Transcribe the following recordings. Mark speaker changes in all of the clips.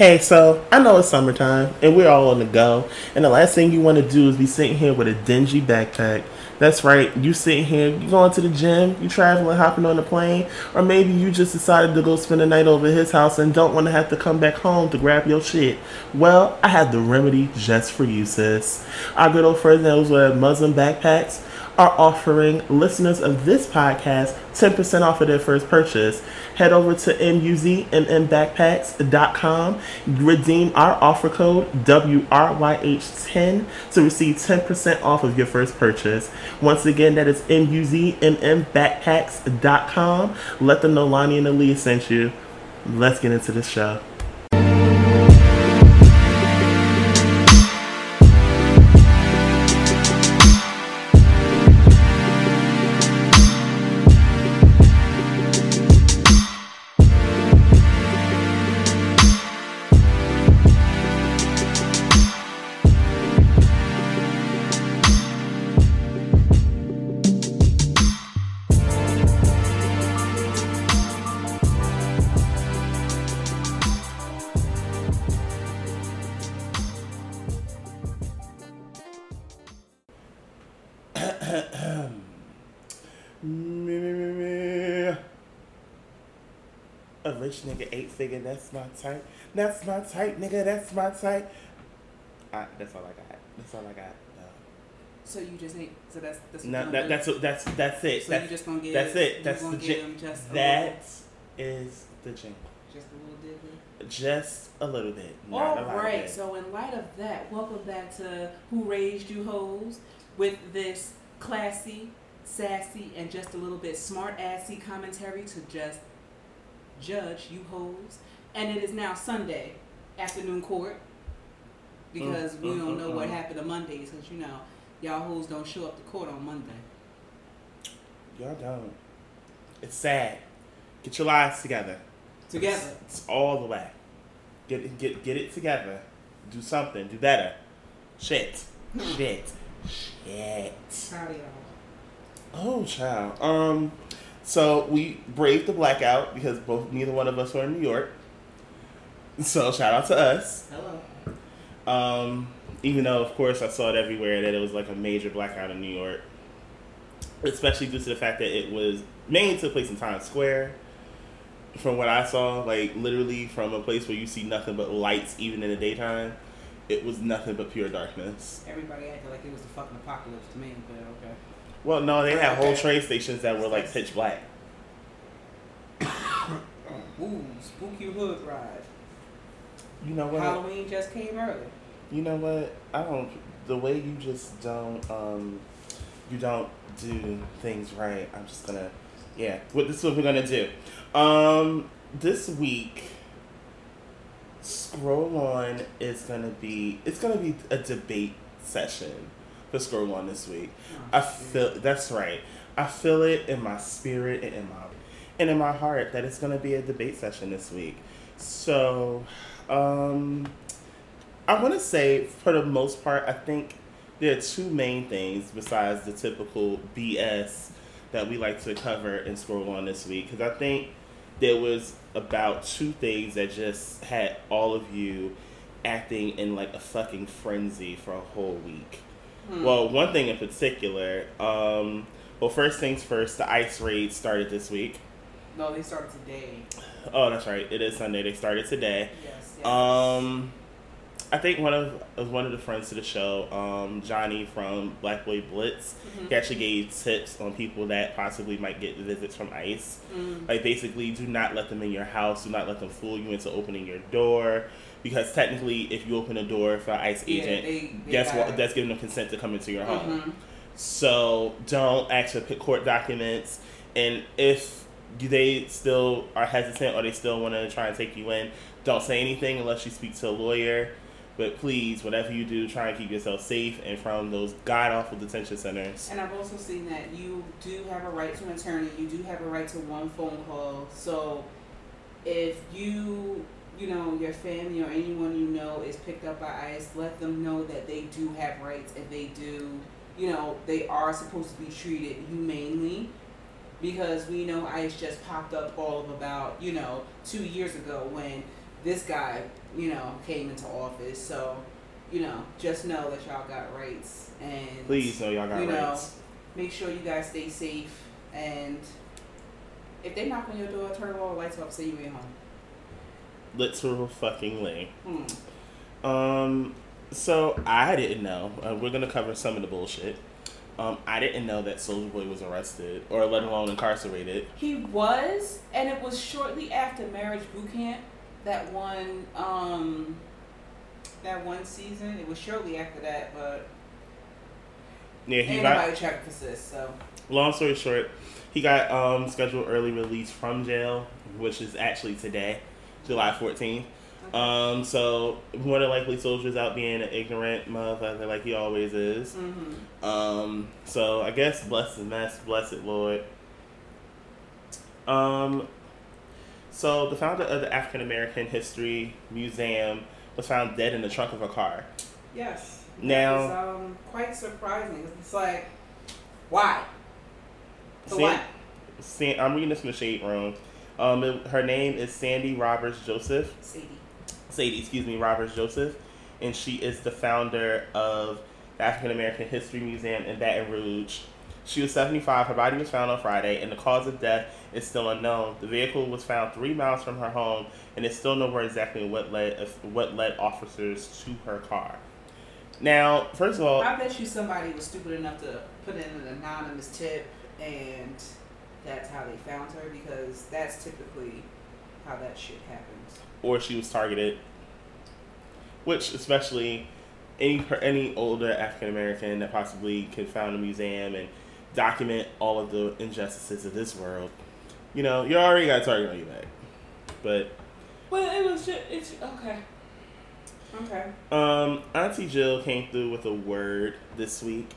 Speaker 1: Hey, so I know it's summertime and we're all on the go, and the last thing you want to do is be sitting here with a dingy backpack. That's right, you sitting here, you going to the gym, you traveling, hopping on a plane, or maybe you just decided to go spend the night over his house and don't want to have to come back home to grab your shit. Well, I have the remedy just for you, sis. Our good old friends over at Muslim Backpacks are offering listeners of this podcast 10% off of their first purchase. Head over to muzmbackpacks.com, redeem our offer code WRYH10 to receive 10% off of your first purchase. Once again, that is muzmbackpacks.com. Let them know Lonnie and Aaliyah sent you. Let's get into the show. That's my type. That's my type, nigga, that's my type. I, that's all I got. That's all I got.
Speaker 2: So you just ain't. So that's that's.
Speaker 1: No, that, that's that's that's it.
Speaker 2: So
Speaker 1: That's,
Speaker 2: you just gonna get.
Speaker 1: that's it. That's the
Speaker 2: just
Speaker 1: that is the jingle.
Speaker 2: just a little diggy.
Speaker 1: Just a little bit. Not
Speaker 2: All
Speaker 1: a
Speaker 2: right.
Speaker 1: Of.
Speaker 2: So in light of that, welcome back to Who Raised You Hoes with this classy, sassy, and just a little bit smart assy commentary to just judge you hoes. And it is now Sunday afternoon court because
Speaker 1: Mm,
Speaker 2: we
Speaker 1: mm,
Speaker 2: don't
Speaker 1: mm,
Speaker 2: know what
Speaker 1: mm.
Speaker 2: happened on Mondays because you know y'all hoes don't show up to court on Monday.
Speaker 1: Y'all don't. It's sad. Get your lives together.
Speaker 2: Together.
Speaker 1: It's, it's all the way. Get it, get get it together. Do something. Do better. Shit. Shit. Shit.
Speaker 2: Proud y'all.
Speaker 1: Oh, child. Um, so we braved the blackout because both neither one of us were in New York. So shout out to us.
Speaker 2: Hello.
Speaker 1: Um, even though, of course, I saw it everywhere that it was like a major blackout in New York, especially due to the fact that it was mainly took place in Times Square. From what I saw, like literally from a place where you see nothing but lights, even in the daytime, it was nothing but pure darkness.
Speaker 2: Everybody acted like it was the fucking apocalypse to me, but okay.
Speaker 1: Well, no, they had whole train stations that were like pitch black.
Speaker 2: Ooh, spooky hood ride.
Speaker 1: You know what?
Speaker 2: Halloween just came early.
Speaker 1: You know what? I don't. The way you just don't. Um, you don't do things right. I'm just gonna. Yeah. What this is what we're gonna do. Um, this week. Scroll on is gonna be. It's gonna be a debate session for scroll on this week. I feel that's right. I feel it in my spirit and in my and in my heart that it's gonna be a debate session this week. So, um, I want to say for the most part, I think there are two main things besides the typical BS that we like to cover and scroll on this week because I think there was about two things that just had all of you acting in like a fucking frenzy for a whole week.
Speaker 2: Hmm.
Speaker 1: Well, one thing in particular. Um, well, first things first, the ice raid started this week.
Speaker 2: No, they started today.
Speaker 1: Oh, that's right. It is Sunday. They started today.
Speaker 2: Yes. Yes.
Speaker 1: Um, I think one of one of the friends to the show, um, Johnny from Black Boy Blitz,
Speaker 2: Mhm.
Speaker 1: he actually gave tips on people that possibly might get visits from ICE.
Speaker 2: Mm.
Speaker 1: Like basically, do not let them in your house. Do not let them fool you into opening your door, because technically, if you open a door for an ICE
Speaker 2: Yeah,
Speaker 1: agent,
Speaker 2: they- they
Speaker 1: that's what
Speaker 2: it.
Speaker 1: that's giving them consent to come into your home.
Speaker 2: Mhm.
Speaker 1: So don't actually pick court documents, and if they still are hesitant or they still want to try and take you in, don't say anything unless you speak to a lawyer. But please, whatever you do, try and keep yourself safe and from those god awful detention centers.
Speaker 2: And I've also seen that you do have a right to an attorney. You do have a right to one phone call. So if you, you know, your family or anyone you know is picked up by ICE, let them know that they do have rights and they do, you know, they are supposed to be treated humanely. Because we know ICE just popped up all of about, you know, two years ago when this guy, you know, came into office. So, you know, just know that y'all got rights and
Speaker 1: Please know y'all got
Speaker 2: you
Speaker 1: rights.
Speaker 2: know, make sure you guys stay safe and if they knock on your door, turn all the lights off, say you ain't home.
Speaker 1: Literal fucking lay.
Speaker 2: Hmm.
Speaker 1: Um, so I didn't know. Uh, we're gonna cover some of the bullshit. Um, I didn't know that Soulja Boy was arrested, or let alone incarcerated.
Speaker 2: He was, and it was shortly after Marriage Boot Camp, that one, um, that one season. It was shortly after that, but
Speaker 1: Yeah, he got.
Speaker 2: checked for sis, so.
Speaker 1: Long story short, he got um scheduled early release from jail, which is actually today, July fourteenth. Um, so more than likely, Soulja's out being an ignorant motherfucker like he always is.
Speaker 2: Mm-hmm.
Speaker 1: Um, so I guess bless the mess, bless it, Lord. Um, so the founder of the African American History Museum was found dead in the trunk of a car.
Speaker 2: Yes.
Speaker 1: Now-
Speaker 2: was, um, quite surprising. It's like, why? For
Speaker 1: See-
Speaker 2: what?
Speaker 1: San- I'm reading this from the Shade Room. Um, it- her name is Sandy Roberts Joseph.
Speaker 2: Sadie.
Speaker 1: Sadie, excuse me, Roberts Joseph, and she is the founder of the African American History Museum in Baton Rouge. She was 75. Her body was found on Friday, and the cause of death is still unknown. The vehicle was found three miles from her home, and it's still nowhere exactly what led what led officers to her car. Now, first of all,
Speaker 2: I bet you somebody was stupid enough to put in an anonymous tip, and that's how they found her because that's typically how that shit happens.
Speaker 1: or she was targeted, which especially any any older African American that possibly could found a museum and document all of the injustices of this world. You know, you already got a target on your back. But
Speaker 2: Well, it was just it's okay. Okay.
Speaker 1: um, Auntie Jill came through with a word this week,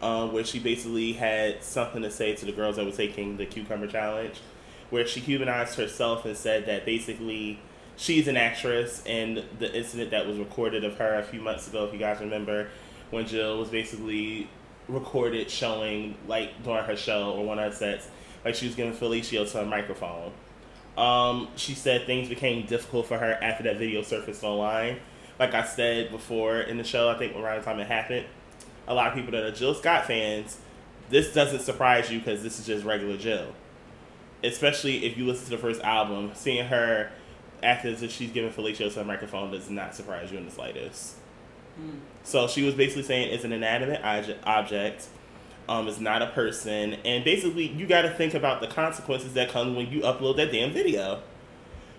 Speaker 1: um, where she basically had something to say to the girls that were taking the cucumber challenge, where she humanized herself and said that basically she's an actress and the incident that was recorded of her a few months ago, if you guys remember, when Jill was basically recorded showing like during her show or one of her sets, like she was giving fellatio to a microphone. Um, she said things became difficult for her after that video surfaced online. Like I said before in the show, I think around the time it happened, a lot of people that are Jill Scott fans, this doesn't surprise you because this is just regular Jill. Especially if you listen to the first album, seeing her act as if she's giving fellatio to a microphone does not surprise you in the slightest.
Speaker 2: Mm.
Speaker 1: So she was basically saying it's an inanimate object. Um, it's not a person, and basically you got to think about the consequences that come when you upload that damn video.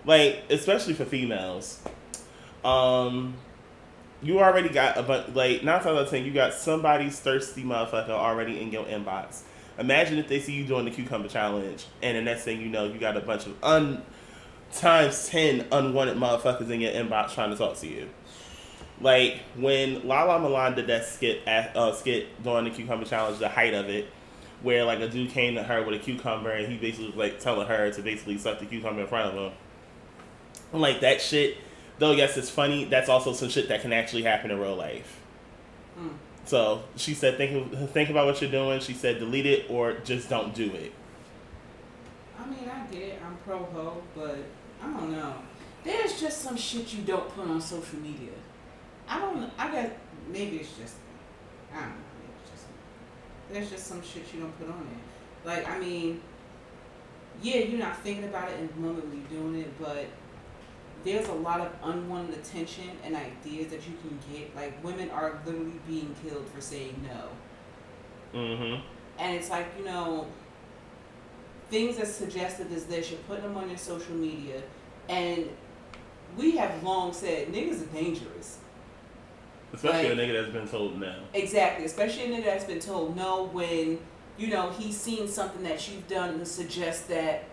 Speaker 1: Like especially for females, um, you already got a bunch. Like nine times out of ten, you got somebody's thirsty motherfucker already in your inbox. Imagine if they see you doing the cucumber challenge, and the next thing you know, you got a bunch of un times ten unwanted motherfuckers in your inbox trying to talk to you. Like when Lala Milan did that skit at, uh, skit during the cucumber challenge, the height of it, where like a dude came to her with a cucumber and he basically was like telling her to basically suck the cucumber in front of him. I'm like that shit. Though yes, it's funny. That's also some shit that can actually happen in real life.
Speaker 2: Mm.
Speaker 1: So she said, think think about what you're doing. She said, delete it or just don't do it.
Speaker 2: I mean, I get it. I'm pro ho, but I don't know. There's just some shit you don't put on social media. I don't. I guess maybe it's just. I don't know. Maybe it's just. There's just some shit you don't put on there. Like I mean, yeah, you're not thinking about it in the moment when you're doing it, but there's a lot of unwanted attention and ideas that you can get. Like women are literally being killed for saying no.
Speaker 1: Mm-hmm.
Speaker 2: And it's like, you know, things as suggestive as this, you're putting them on your social media. And we have long said niggas are dangerous.
Speaker 1: Especially
Speaker 2: Like-
Speaker 1: a nigga that's been told no.
Speaker 2: Exactly. Especially a nigga that's been told no when, you know, he's seen something that you've done and suggests that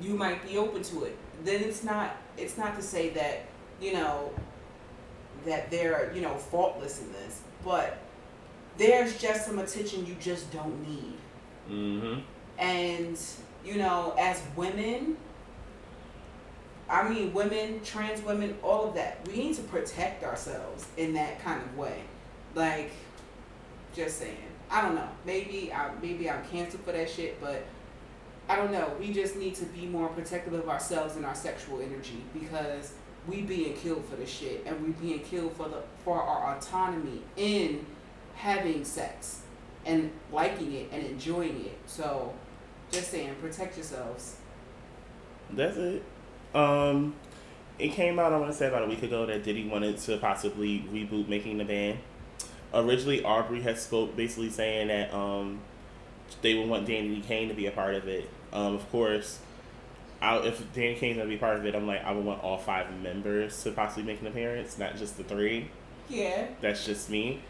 Speaker 2: you might be open to it. Then it's not it's not to say that, you know, that they're, you know, faultless in this. But there's just some attention you just don't need.
Speaker 1: Mm-hmm.
Speaker 2: and you know as women i mean women trans women all of that we need to protect ourselves in that kind of way like just saying i don't know maybe i maybe i'm canceled for that shit but i don't know we just need to be more protective of ourselves and our sexual energy because we being killed for the shit, and we being killed for the for our autonomy in having sex and liking it and enjoying it. So, just saying, protect yourselves.
Speaker 1: That's it. Um, it came out. I want to say about a week ago that Diddy wanted to possibly reboot making the band. Originally, Aubrey had spoke basically saying that um, they would want Danity Kane to be a part of it. Um, of course, I, if Danity Kane's gonna be part of it, I'm like I would want all five members to possibly make an appearance, not just the three.
Speaker 2: Yeah.
Speaker 1: That's just me.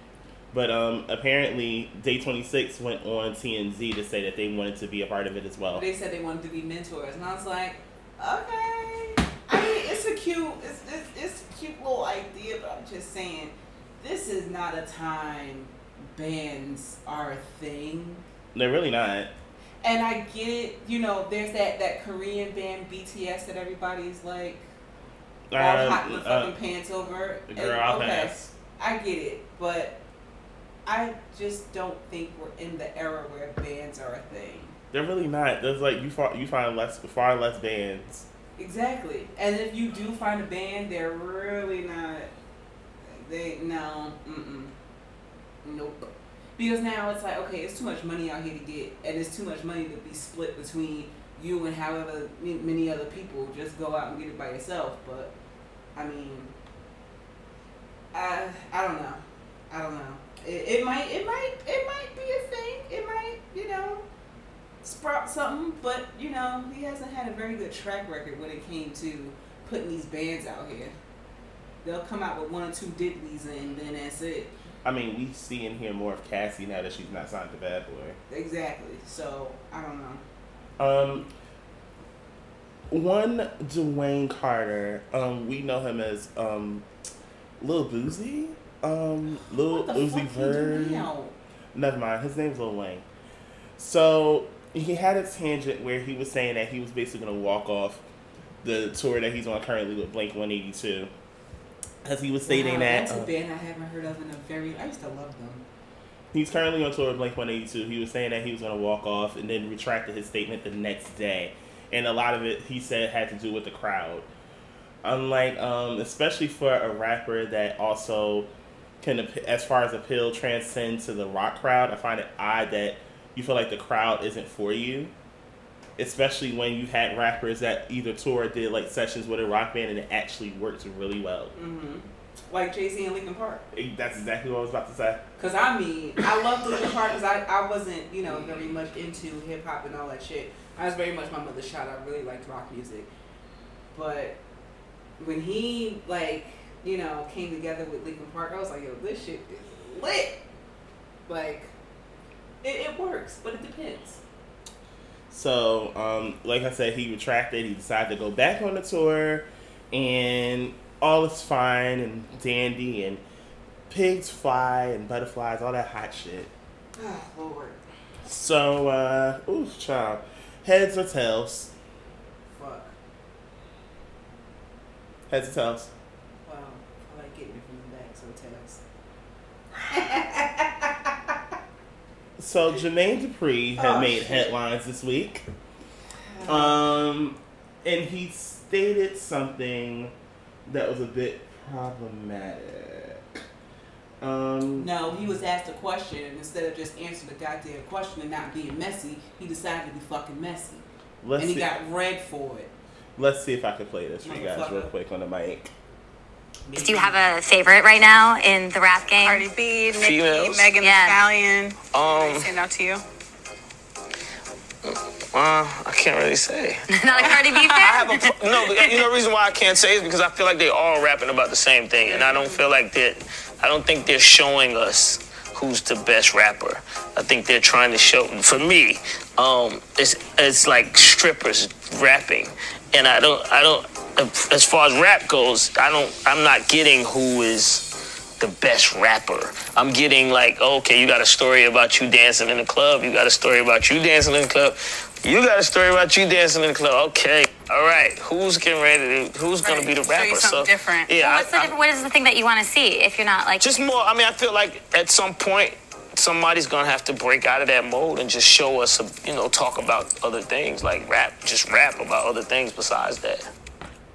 Speaker 1: But um, apparently, Day 26 went on TMZ to say that they wanted to be a part of it as well.
Speaker 2: They said they wanted to be mentors, and I was like, okay. I mean, it's a cute, it's, it's, it's a cute little idea, but I'm just saying, this is not a time bands are a thing.
Speaker 1: They're really not.
Speaker 2: And I get it, you know, there's that, that Korean band BTS that everybody's like all
Speaker 1: Um,
Speaker 2: hot in the
Speaker 1: uh,
Speaker 2: fucking pants over.
Speaker 1: the
Speaker 2: And,
Speaker 1: girl I'll
Speaker 2: okay,
Speaker 1: pass.
Speaker 2: I get it, but I just don't think we're in the era where bands are a thing.
Speaker 1: They're really not. There's like you find you find less far less bands.
Speaker 2: Exactly. And if you do find a band, they're really not. They no, mm nope. Because now it's like okay, it's too much money out here to get, and it's too much money to be split between you and however many other people. Just go out and get it by yourself. But I mean, I I don't know. I don't know. It, it might it might it might be a thing. It might you know sprout something, but you know, he hasn't had a very good track record when it came to putting these bands out here. They'll come out with one or two diddlies and then that's it.
Speaker 1: I mean, we see and hear more of Cassie now that she's not signed to Bad Boy.
Speaker 2: Exactly. So I don't know.
Speaker 1: Um, one Dwayne Carter. Um, we know him as um, Lil Boosie. Um, Lil Uzi Vert. Never mind. His name's Lil Wayne. So he had a tangent where he was saying that he was basically going to walk off the tour that he's on currently with Blink One Eighty Two. As he was stating
Speaker 2: Wow,
Speaker 1: that
Speaker 2: that's a
Speaker 1: uh,
Speaker 2: band I haven't heard of in a very. I used to love them.
Speaker 1: he's currently on tour with Blink One Eighty Two. He was saying that he was going to walk off and then retracted his statement the next day, and a lot of it he said had to do with the crowd. Unlike, um, especially for a rapper that also can, as far as appeal, transcend to the rock crowd. I find it odd that you feel like the crowd isn't for you, especially when you've had rappers that either tour or did like sessions with a rock band and it actually works really well.
Speaker 2: hmm Like Jay Z and Linkin Park.
Speaker 1: Eh, That's exactly what I was about to say.
Speaker 2: Cause I mean, I love Linkin Park because I, I wasn't you know very much into hip hop and all that shit. I was very much my mother's child. I really liked rock music, but when he like you know came together with Linkin Park, I was like, yo, this shit is lit. Like, it, it works, but it depends.
Speaker 1: So, um, like I said, he retracted. He decided to go back on the tour, and all is fine and dandy, and pigs fly and butterflies, all that hot shit.
Speaker 2: Oh Lord,
Speaker 1: So, uh, ooh, child, heads or tails?
Speaker 2: fuck.
Speaker 1: Heads or tails?
Speaker 2: Wow, I like getting it from the back, so tails.
Speaker 1: So, Jermaine Dupri had
Speaker 2: Oh,
Speaker 1: made
Speaker 2: shit.
Speaker 1: headlines this week. Um, and he stated something that was a bit problematic. Um,
Speaker 2: No, he was asked a question, and instead of just answering the goddamn question and not being messy, he decided to be fucking messy. and he
Speaker 1: see.
Speaker 2: got read for it.
Speaker 1: Let's see if I can play this for you guys real quick on the mic.
Speaker 3: Do you have a favorite right now in the rap game?
Speaker 4: Cardi B, Nicki,
Speaker 5: Females?
Speaker 4: Megan Thee
Speaker 3: Yeah.
Speaker 4: Stallion.
Speaker 5: Um,
Speaker 4: Stand out to you.
Speaker 5: uh, I can't really say.
Speaker 3: Not a Cardi B
Speaker 5: I
Speaker 3: fan?
Speaker 5: have a pro- no. You know the reason why I can't say is because I feel like they all rapping about the same thing, and I don't feel like that. I don't think they're showing us who's the best rapper. I think they're trying to show. For me, um, it's it's like strippers rapping, and I don't I don't. As far as rap goes, I don't. I'm not getting who is the best rapper. I'm getting like, oh, okay, you got a story about you dancing in the club. You got a story about you dancing in the club. You got a story about you dancing in the club. Okay, all right. Who's getting ready to? Who's gonna be the
Speaker 4: show you
Speaker 5: rapper?
Speaker 4: something different.
Speaker 5: Yeah,
Speaker 3: What's the
Speaker 5: I- I-
Speaker 3: what is the thing that you want to see if you're not like
Speaker 5: just more. I mean, I feel like at some point somebody's gonna have to break out of that mode and just show us, a, you know, talk about other things like rap, just rap about other things besides that.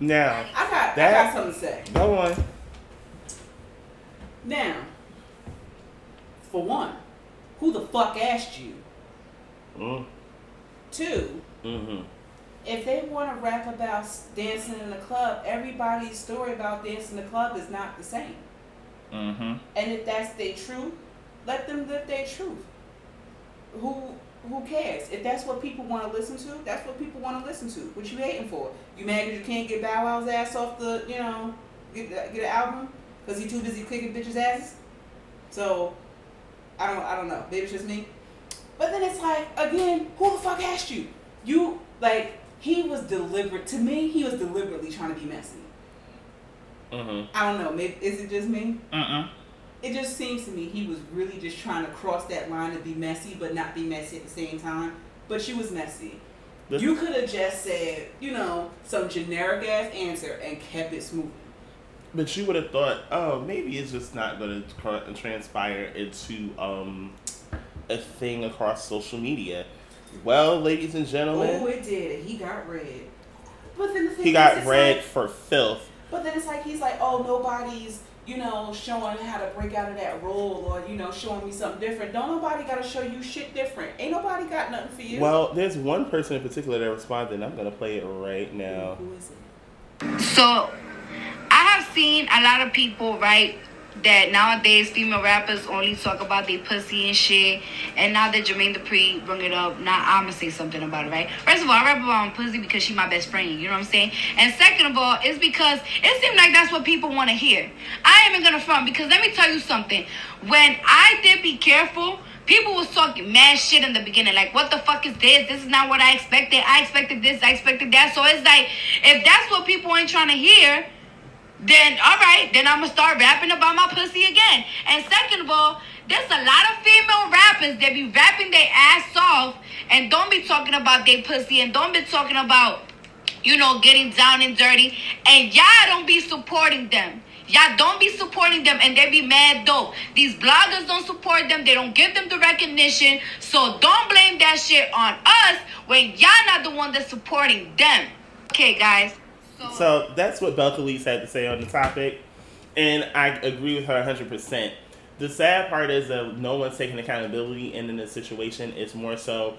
Speaker 1: Now,
Speaker 2: I got I got something to say.
Speaker 1: go on.
Speaker 2: Now, for one, who the fuck asked you?
Speaker 1: Mm,
Speaker 2: Two,
Speaker 1: mm-hmm.
Speaker 2: if they want to rap about dancing in the club, everybody's story about dancing in the club is not the same.
Speaker 1: Mm-hmm.
Speaker 2: And if that's their truth, let them live their truth. Who who cares? If that's what people want to listen to, that's what people want to listen to. What you hating for? You mad because you can't get Bow Wow's ass off the, you know, get get an album because he too busy kicking bitches' asses? So, I don't I don't know. Maybe it's just me. But then it's like again, who the fuck asked you? You like he was deliberate. To me, he was deliberately trying to be messy.
Speaker 1: Mm-hmm.
Speaker 2: I don't know. Maybe is it just me?
Speaker 1: Mm-mm.
Speaker 2: It just seems to me he was really just trying to cross that line to be messy but not be messy at the same time. But she was messy.
Speaker 1: The-
Speaker 2: you could have just said, you know, some generic ass answer and kept it smooth.
Speaker 1: But you would have thought, oh, maybe it's just not going to transpire into um, a thing across social media. Well, ladies and gentlemen.
Speaker 2: Oh, it did. He got read. But then the thing
Speaker 1: he got read
Speaker 2: like-
Speaker 1: for filth.
Speaker 2: but then it's like he's like, oh, nobody's, you know, showing how to break out of that role or you know, showing me something different. Don't nobody got to show you shit different. Ain't nobody got nothing for you.
Speaker 1: Well, there's one person in particular that responded, and I'm going to play it right now.
Speaker 2: who is it?
Speaker 4: So, I have seen a lot of people, right, that nowadays female rappers only talk about their pussy and shit. And now that Jermaine Dupri bring it up, now I'm gonna say something about it, right? First of all, I rap about my pussy because she my best friend, you know what I'm saying? And second of all, it's because it seems like that's what people want to hear. I ain't even gonna front because let me tell you something. When I did Be Careful, People was talking mad shit in the beginning, like, what the fuck is this? This is not what I expected. I expected this, I expected that. So it's like, if that's what people ain't trying to hear, then all right, then I'm gonna start rapping about my pussy again. And second of all, there's a lot of female rappers that be rapping their ass off and don't be talking about their pussy and don't be talking about, you know, getting down and dirty. And y'all don't be supporting them. Y'all don't be supporting them and they be mad dope. These bloggers don't support them, they don't give them the recognition. So don't blame that shit on us when y'all not the one that's supporting them. Okay, guys.
Speaker 1: So that's what Belcalis had to say on the topic, and I agree with her 100%. The sad part is that no one's taking accountability, and in this situation, it's more so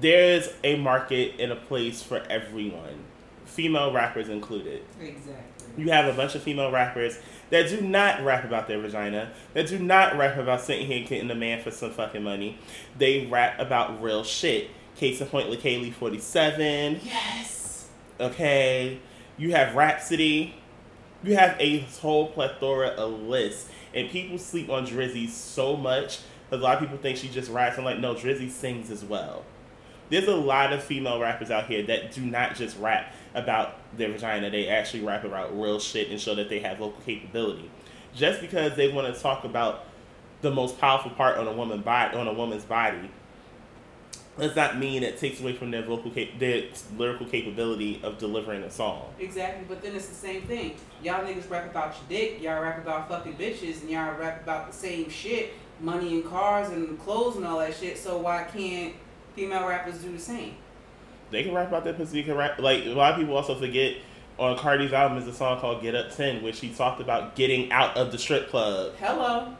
Speaker 1: there's a market and a place for everyone, female rappers included.
Speaker 2: Exactly.
Speaker 1: You have a bunch of female rappers that do not rap about their vagina, that do not rap about sitting here and getting the man for some fucking money. They rap about real shit. Case in point, Leikeli47.
Speaker 2: Yes.
Speaker 1: Okay, you have Rapsody. You have a whole plethora of lists, and people sleep on Dreezy so much because A lot of people think she just raps. I'm like, no, Dreezy sings as well. There's a lot of female rappers out here that do not just rap about their vagina; they actually rap about real shit and show that they have vocal capability. Just because they want to talk about the most powerful part on a woman body on a woman's body does not mean it takes away from their vocal cap- their lyrical capability of delivering a song.
Speaker 2: Exactly, but then it's the same thing. Y'all niggas rap about your dick, y'all rap about fucking bitches, and y'all rap about the same shit, money and cars and clothes and all that shit. So why can't female rappers do the same?
Speaker 1: They can rap about their pussy. Can rap like a lot of people also forget. On Cardi's album is a song called "Get Up 10, where she talked about getting out of the strip club
Speaker 2: Hello,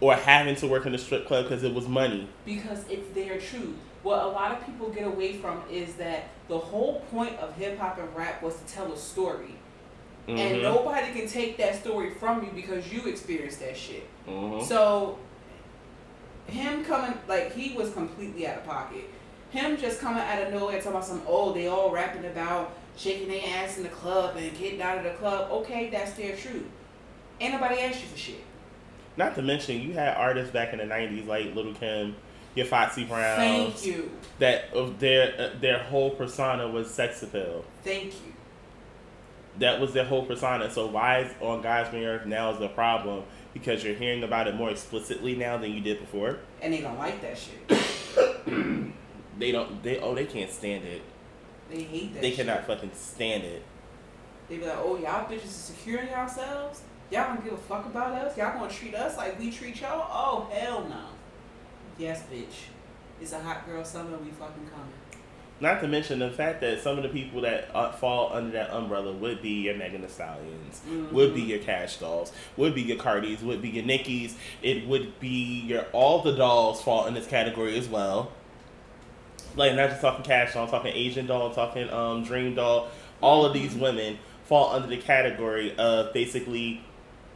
Speaker 1: or having to work in the strip club because it was money.
Speaker 2: because it's their truth. What a lot of people get away from is that the whole point of hip hop and rap was to tell a story. And
Speaker 1: Mhm.
Speaker 2: nobody can take that story from you because you experienced that shit.
Speaker 1: Mhm.
Speaker 2: So him coming like he was completely out of pocket. Him just coming out of nowhere talking about some oh they all rapping about shaking their ass in the club and getting out of the club. Okay, that's their truth. Ain't nobody asked you for shit.
Speaker 1: Not to mention, you had artists back in the '90s like Lil' Kim, your Foxy Brown.
Speaker 2: Thank you.
Speaker 1: That of their uh, their whole persona was sex appeal.
Speaker 2: Thank you.
Speaker 1: That was their whole persona. So why is on Guys Being Earth now is the problem? Because you're hearing about it more explicitly now than you did before.
Speaker 2: And they don't like that shit.
Speaker 1: They don't. They oh they can't stand it.
Speaker 2: They hate that
Speaker 1: They
Speaker 2: shit.
Speaker 1: cannot fucking stand it.
Speaker 2: They be like, oh y'all bitches are securing yourselves? Y'all don't give a fuck about us? Y'all gonna treat us like we treat y'all? Oh hell no. Yes, bitch. It's a hot girl summer, we fucking coming.
Speaker 1: not to mention the fact that some of the people that uh, fall under that umbrella would be your Megan Thee Stallions, would be your Cash Dolls, would be your Cardis, would be your Nickies. It would be your all the dolls fall in this category as well. Like not just talking Cash Doll, I'm talking Asian Doll, talking um Dream Doll. All of these women fall under the category of basically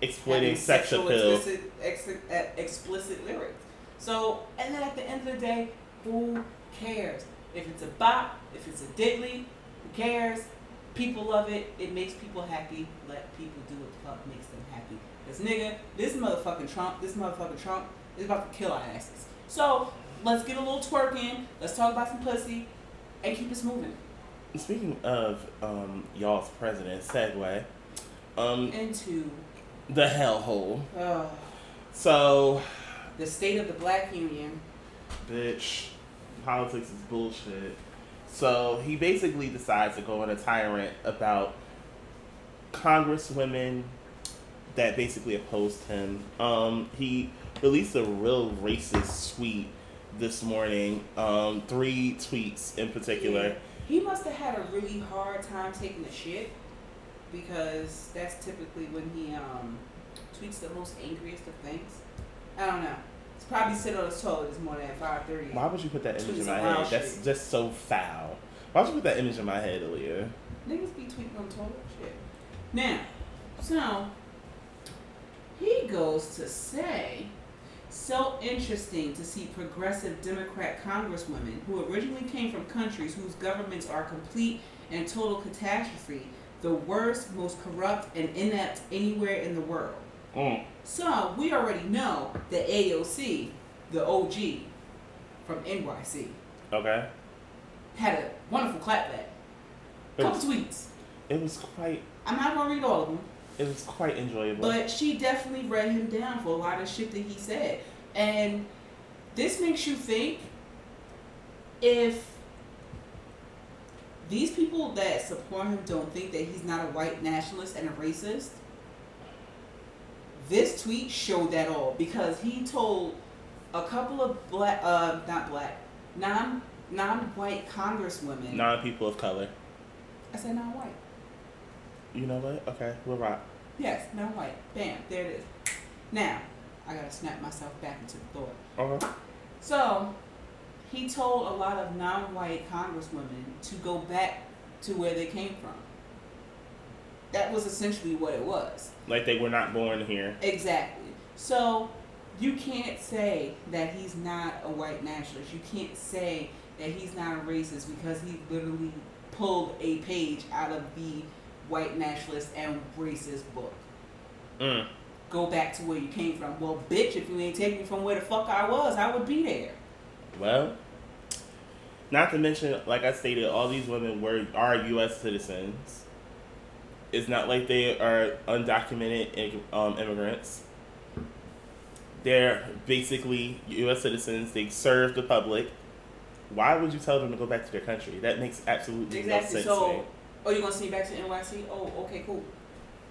Speaker 1: exploiting sex
Speaker 2: sexual
Speaker 1: appeal.
Speaker 2: explicit, ex, explicit lyrics. So, and then at the end of the day, who cares? If it's a bop, if it's a diddly, who cares? People love it. It makes people happy. Let people do what the fuck makes them happy. This nigga, this motherfucking Trump, this motherfucking Trump is about to kill our asses. So, let's get a little twerking. Let's talk about some pussy and keep us moving.
Speaker 1: Speaking of um, y'all's president, segue, um,
Speaker 2: Into
Speaker 1: the hellhole.
Speaker 2: uh,
Speaker 1: So,
Speaker 2: the state of the black union.
Speaker 1: bitch, politics is bullshit. So he basically decides to go on a tyrant about congresswomen that basically opposed him. Um, he released a real racist tweet this morning. Um, three tweets in particular.
Speaker 2: He must have had a really hard time taking the shit because that's typically when he um tweets the most angriest of things. I don't know. He's probably sitting on his toilet this morning at five thirty.
Speaker 1: Why would you put that image in my head? That's just so foul. Why would you put that image in my head, Aaliyah?
Speaker 2: Niggas be tweeting on toilet shit. Now, so he goes to say, so interesting to see progressive Democrat congresswomen who originally came from countries whose governments are complete and total catastrophe, the worst, most corrupt, and inept anywhere in the world.
Speaker 1: Mm.
Speaker 2: So we already know that AOC, the OG from NYC,
Speaker 1: Okay.
Speaker 2: had a wonderful clapback.
Speaker 1: It
Speaker 2: Couple
Speaker 1: was,
Speaker 2: tweets.
Speaker 1: it was quite.
Speaker 2: I'm not gonna read all of them.
Speaker 1: It was quite enjoyable.
Speaker 2: But she definitely read him down for a lot of shit that he said. And this makes you think if these people that support him don't think that he's not a white nationalist and a racist, this tweet showed that all because he told a couple of black, uh, not black, non non-white congresswomen.
Speaker 1: non people of color.
Speaker 2: I said non-white.
Speaker 1: You know what? Okay, we're right.
Speaker 2: Yes, non-white. Bam, there it is. Now, I gotta snap myself back into the thought.
Speaker 1: Okay.
Speaker 2: So, he told a lot of non-white congresswomen to go back to where they came from. That was essentially what it was.
Speaker 1: Like they were not born here.
Speaker 2: Exactly. So, you can't say that he's not a white nationalist. You can't say that he's not a racist because he literally pulled a page out of the white nationalist and racist book.
Speaker 1: Mm.
Speaker 2: go back to where you came from. Well, bitch, if you ain't take me from where the fuck I was, I would be there.
Speaker 1: Well, not to mention, like I stated, all these women were are U.S. citizens. It's not like they are undocumented um, immigrants. They're basically U.S. citizens. They serve the public. Why would you tell them to go back to their country? That makes absolutely no
Speaker 2: Exactly.
Speaker 1: sense to me.
Speaker 2: So, oh, you gonna send me back to NYC? Oh, okay, cool.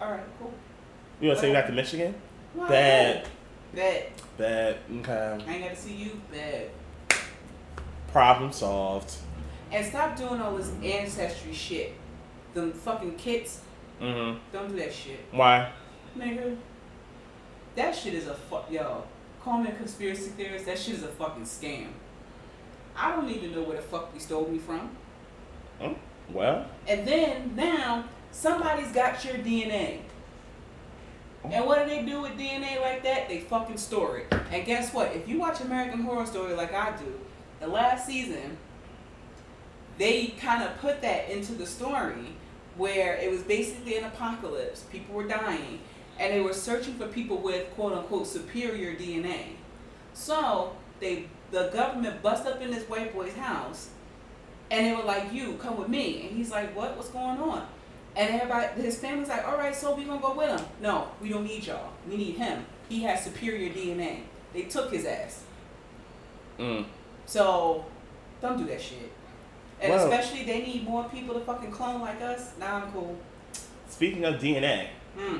Speaker 2: All right, cool.
Speaker 1: You want to send me back to Michigan?
Speaker 2: Well,
Speaker 1: Bad.
Speaker 2: Bad.
Speaker 1: Bad. Okay.
Speaker 2: I ain't gotta see you. Bad.
Speaker 1: Problem solved.
Speaker 2: And stop doing all this ancestry shit. Them fucking kits.
Speaker 1: Mm-hmm.
Speaker 2: Don't do that shit,
Speaker 1: Why?
Speaker 2: nigga. That shit is a fuck. Yo, call me a conspiracy theorist. That shit is a fucking scam. I don't even know where the fuck you stole me from.
Speaker 1: Mm, Well,
Speaker 2: And then now somebody's got your DNA. And what do they do with DNA like that? They fucking store it. And guess what? If you watch American Horror Story like I do, the last season, they kind of put that into the story where it was basically an apocalypse. People were dying. And they were searching for people with quote unquote superior DNA. So they the government bust up in this white boy's house and they were like, "You come with me," and he's like, "What? What's going on?" And everybody, his family's like, "All right, so we gonna go with him." No, we don't need y'all. We need him. He has superior DNA. They took his ass.
Speaker 1: mm.
Speaker 2: So, don't do that shit. And
Speaker 1: Well-
Speaker 2: especially, they need more people to fucking clone like us. Nah, I'm cool.
Speaker 1: speaking of DNA,
Speaker 2: Hmm.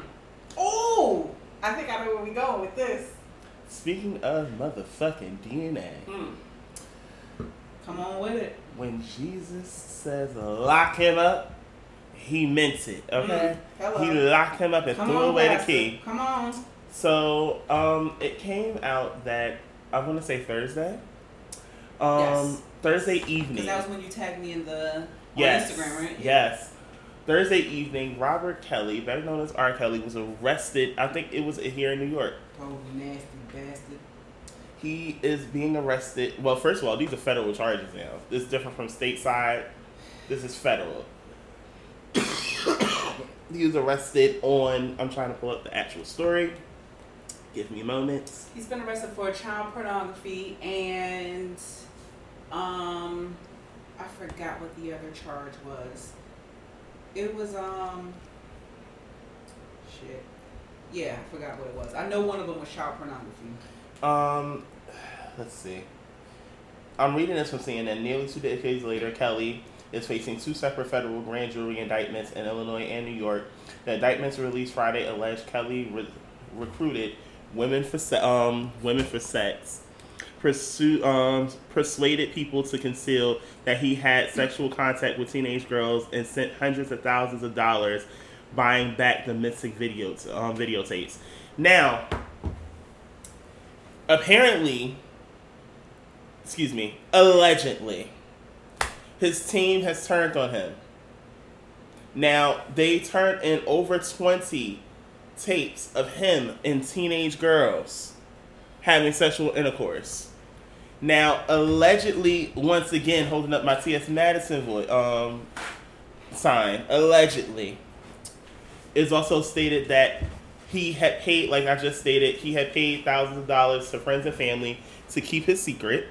Speaker 2: Oh, I think I know where we going with this.
Speaker 1: speaking of motherfucking DNA,
Speaker 2: Hmm. Come on with it.
Speaker 1: When Jesus says lock him up, he meant it. Okay,
Speaker 2: Mm, hello.
Speaker 1: he locked him up and
Speaker 2: Come
Speaker 1: threw
Speaker 2: on,
Speaker 1: away the key.
Speaker 2: Come on.
Speaker 1: So um, it came out that I want to say Thursday. Um,
Speaker 2: Yes.
Speaker 1: Thursday
Speaker 2: Because
Speaker 1: evening.
Speaker 2: that was when you tagged me in the on
Speaker 1: yes.
Speaker 2: Instagram, right?
Speaker 1: Yes. Thursday evening, Robert Kelly, better known as R. Kelly, was arrested. I think it was here in New York.
Speaker 2: Oh, nasty bastard.
Speaker 1: He is being arrested. Well, first of all, these are federal charges now. This is different from stateside. This is federal. he was arrested on. I'm trying to pull up the actual story. Give me moments.
Speaker 2: He's been arrested for child pornography and um I forgot what the other charge was. It was um shit. Yeah, I forgot what it was. I know one of them was child pornography.
Speaker 1: Um, let's see. I'm reading this from CNN. Nearly two decades later, Kelly is facing two separate federal grand jury indictments in Illinois and New York. The indictments released Friday allege Kelly re- recruited women for se- um women for sex, pursue um persuaded people to conceal that he had sexual contact with teenage girls, and sent hundreds of thousands of dollars buying back the missing videos um videotapes. Now, apparently, excuse me, allegedly, his team has turned on him. Now, they turned in over 20 tapes of him and teenage girls having sexual intercourse. Now, allegedly, once again, holding up my T.S. Madison vo- um, sign, allegedly, it's also stated that he had paid, like I just stated, he had paid thousands of dollars to friends and family to keep his secret.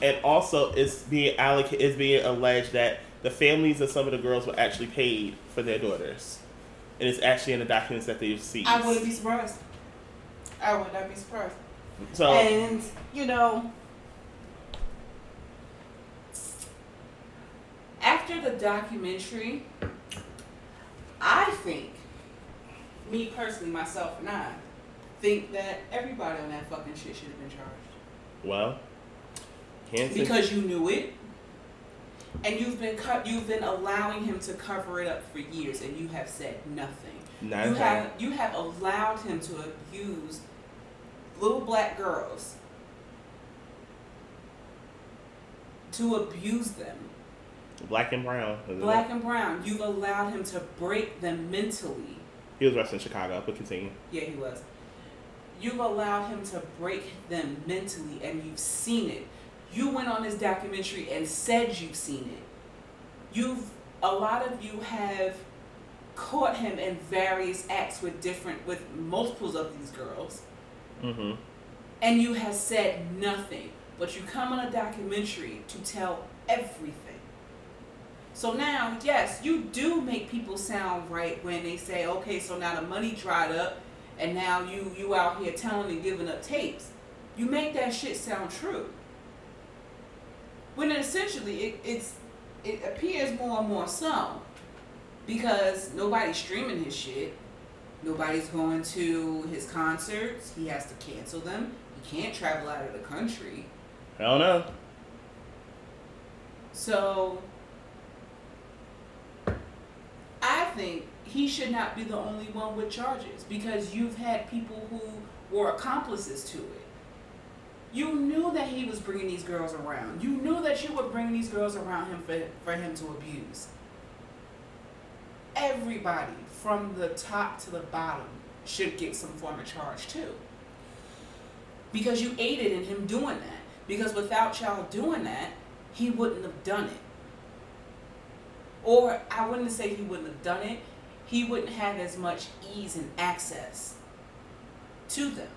Speaker 1: And also, it's being alloc- it's being alleged that the families of some of the girls were actually paid for their daughters, and it's actually in the documents that they've seen.
Speaker 2: I wouldn't be surprised. I would not be surprised.
Speaker 1: So,
Speaker 2: And you know, after the documentary, I think, me personally, myself and I, think that everybody on that fucking shit should have been charged
Speaker 1: well, can't say-
Speaker 2: because you knew it, and you've been cut. You've been allowing him to cover it up for years, and you have said nothing.
Speaker 1: Not
Speaker 2: you
Speaker 1: thing.
Speaker 2: have you have allowed him to abuse little black girls to abuse them.
Speaker 1: Black and brown. isn't it?
Speaker 2: black and brown. You've allowed him to break them mentally.
Speaker 1: He was arrested in Chicago, but continue.
Speaker 2: yeah he was. You've allowed him to break them mentally and you've seen it. You went on this documentary and said you've seen it. You've a lot of you have caught him in various acts with different with multiples of these girls
Speaker 1: Mm-hmm.
Speaker 2: and you have said nothing, but you come on a documentary to tell everything. So now, yes, you do make people sound right when they say, okay, so now the money dried up, and now you you out here telling and giving up tapes. You make that shit sound true. When essentially it, it's it appears more and more so, because nobody's streaming his shit. Nobody's going to his concerts. He has to cancel them. He can't travel out of the country.
Speaker 1: I don't know.
Speaker 2: So I think he should not be the only one with charges because you've had people who were accomplices to it. You knew that he was bringing these girls around. You knew that you were bringing these girls around him for, for him to abuse. Everybody from the top to the bottom should get some form of charge too. Because you aided in him doing that. Because without y'all doing that, he wouldn't have done it. Or I wouldn't say he wouldn't have done it, he wouldn't have as much ease and access to them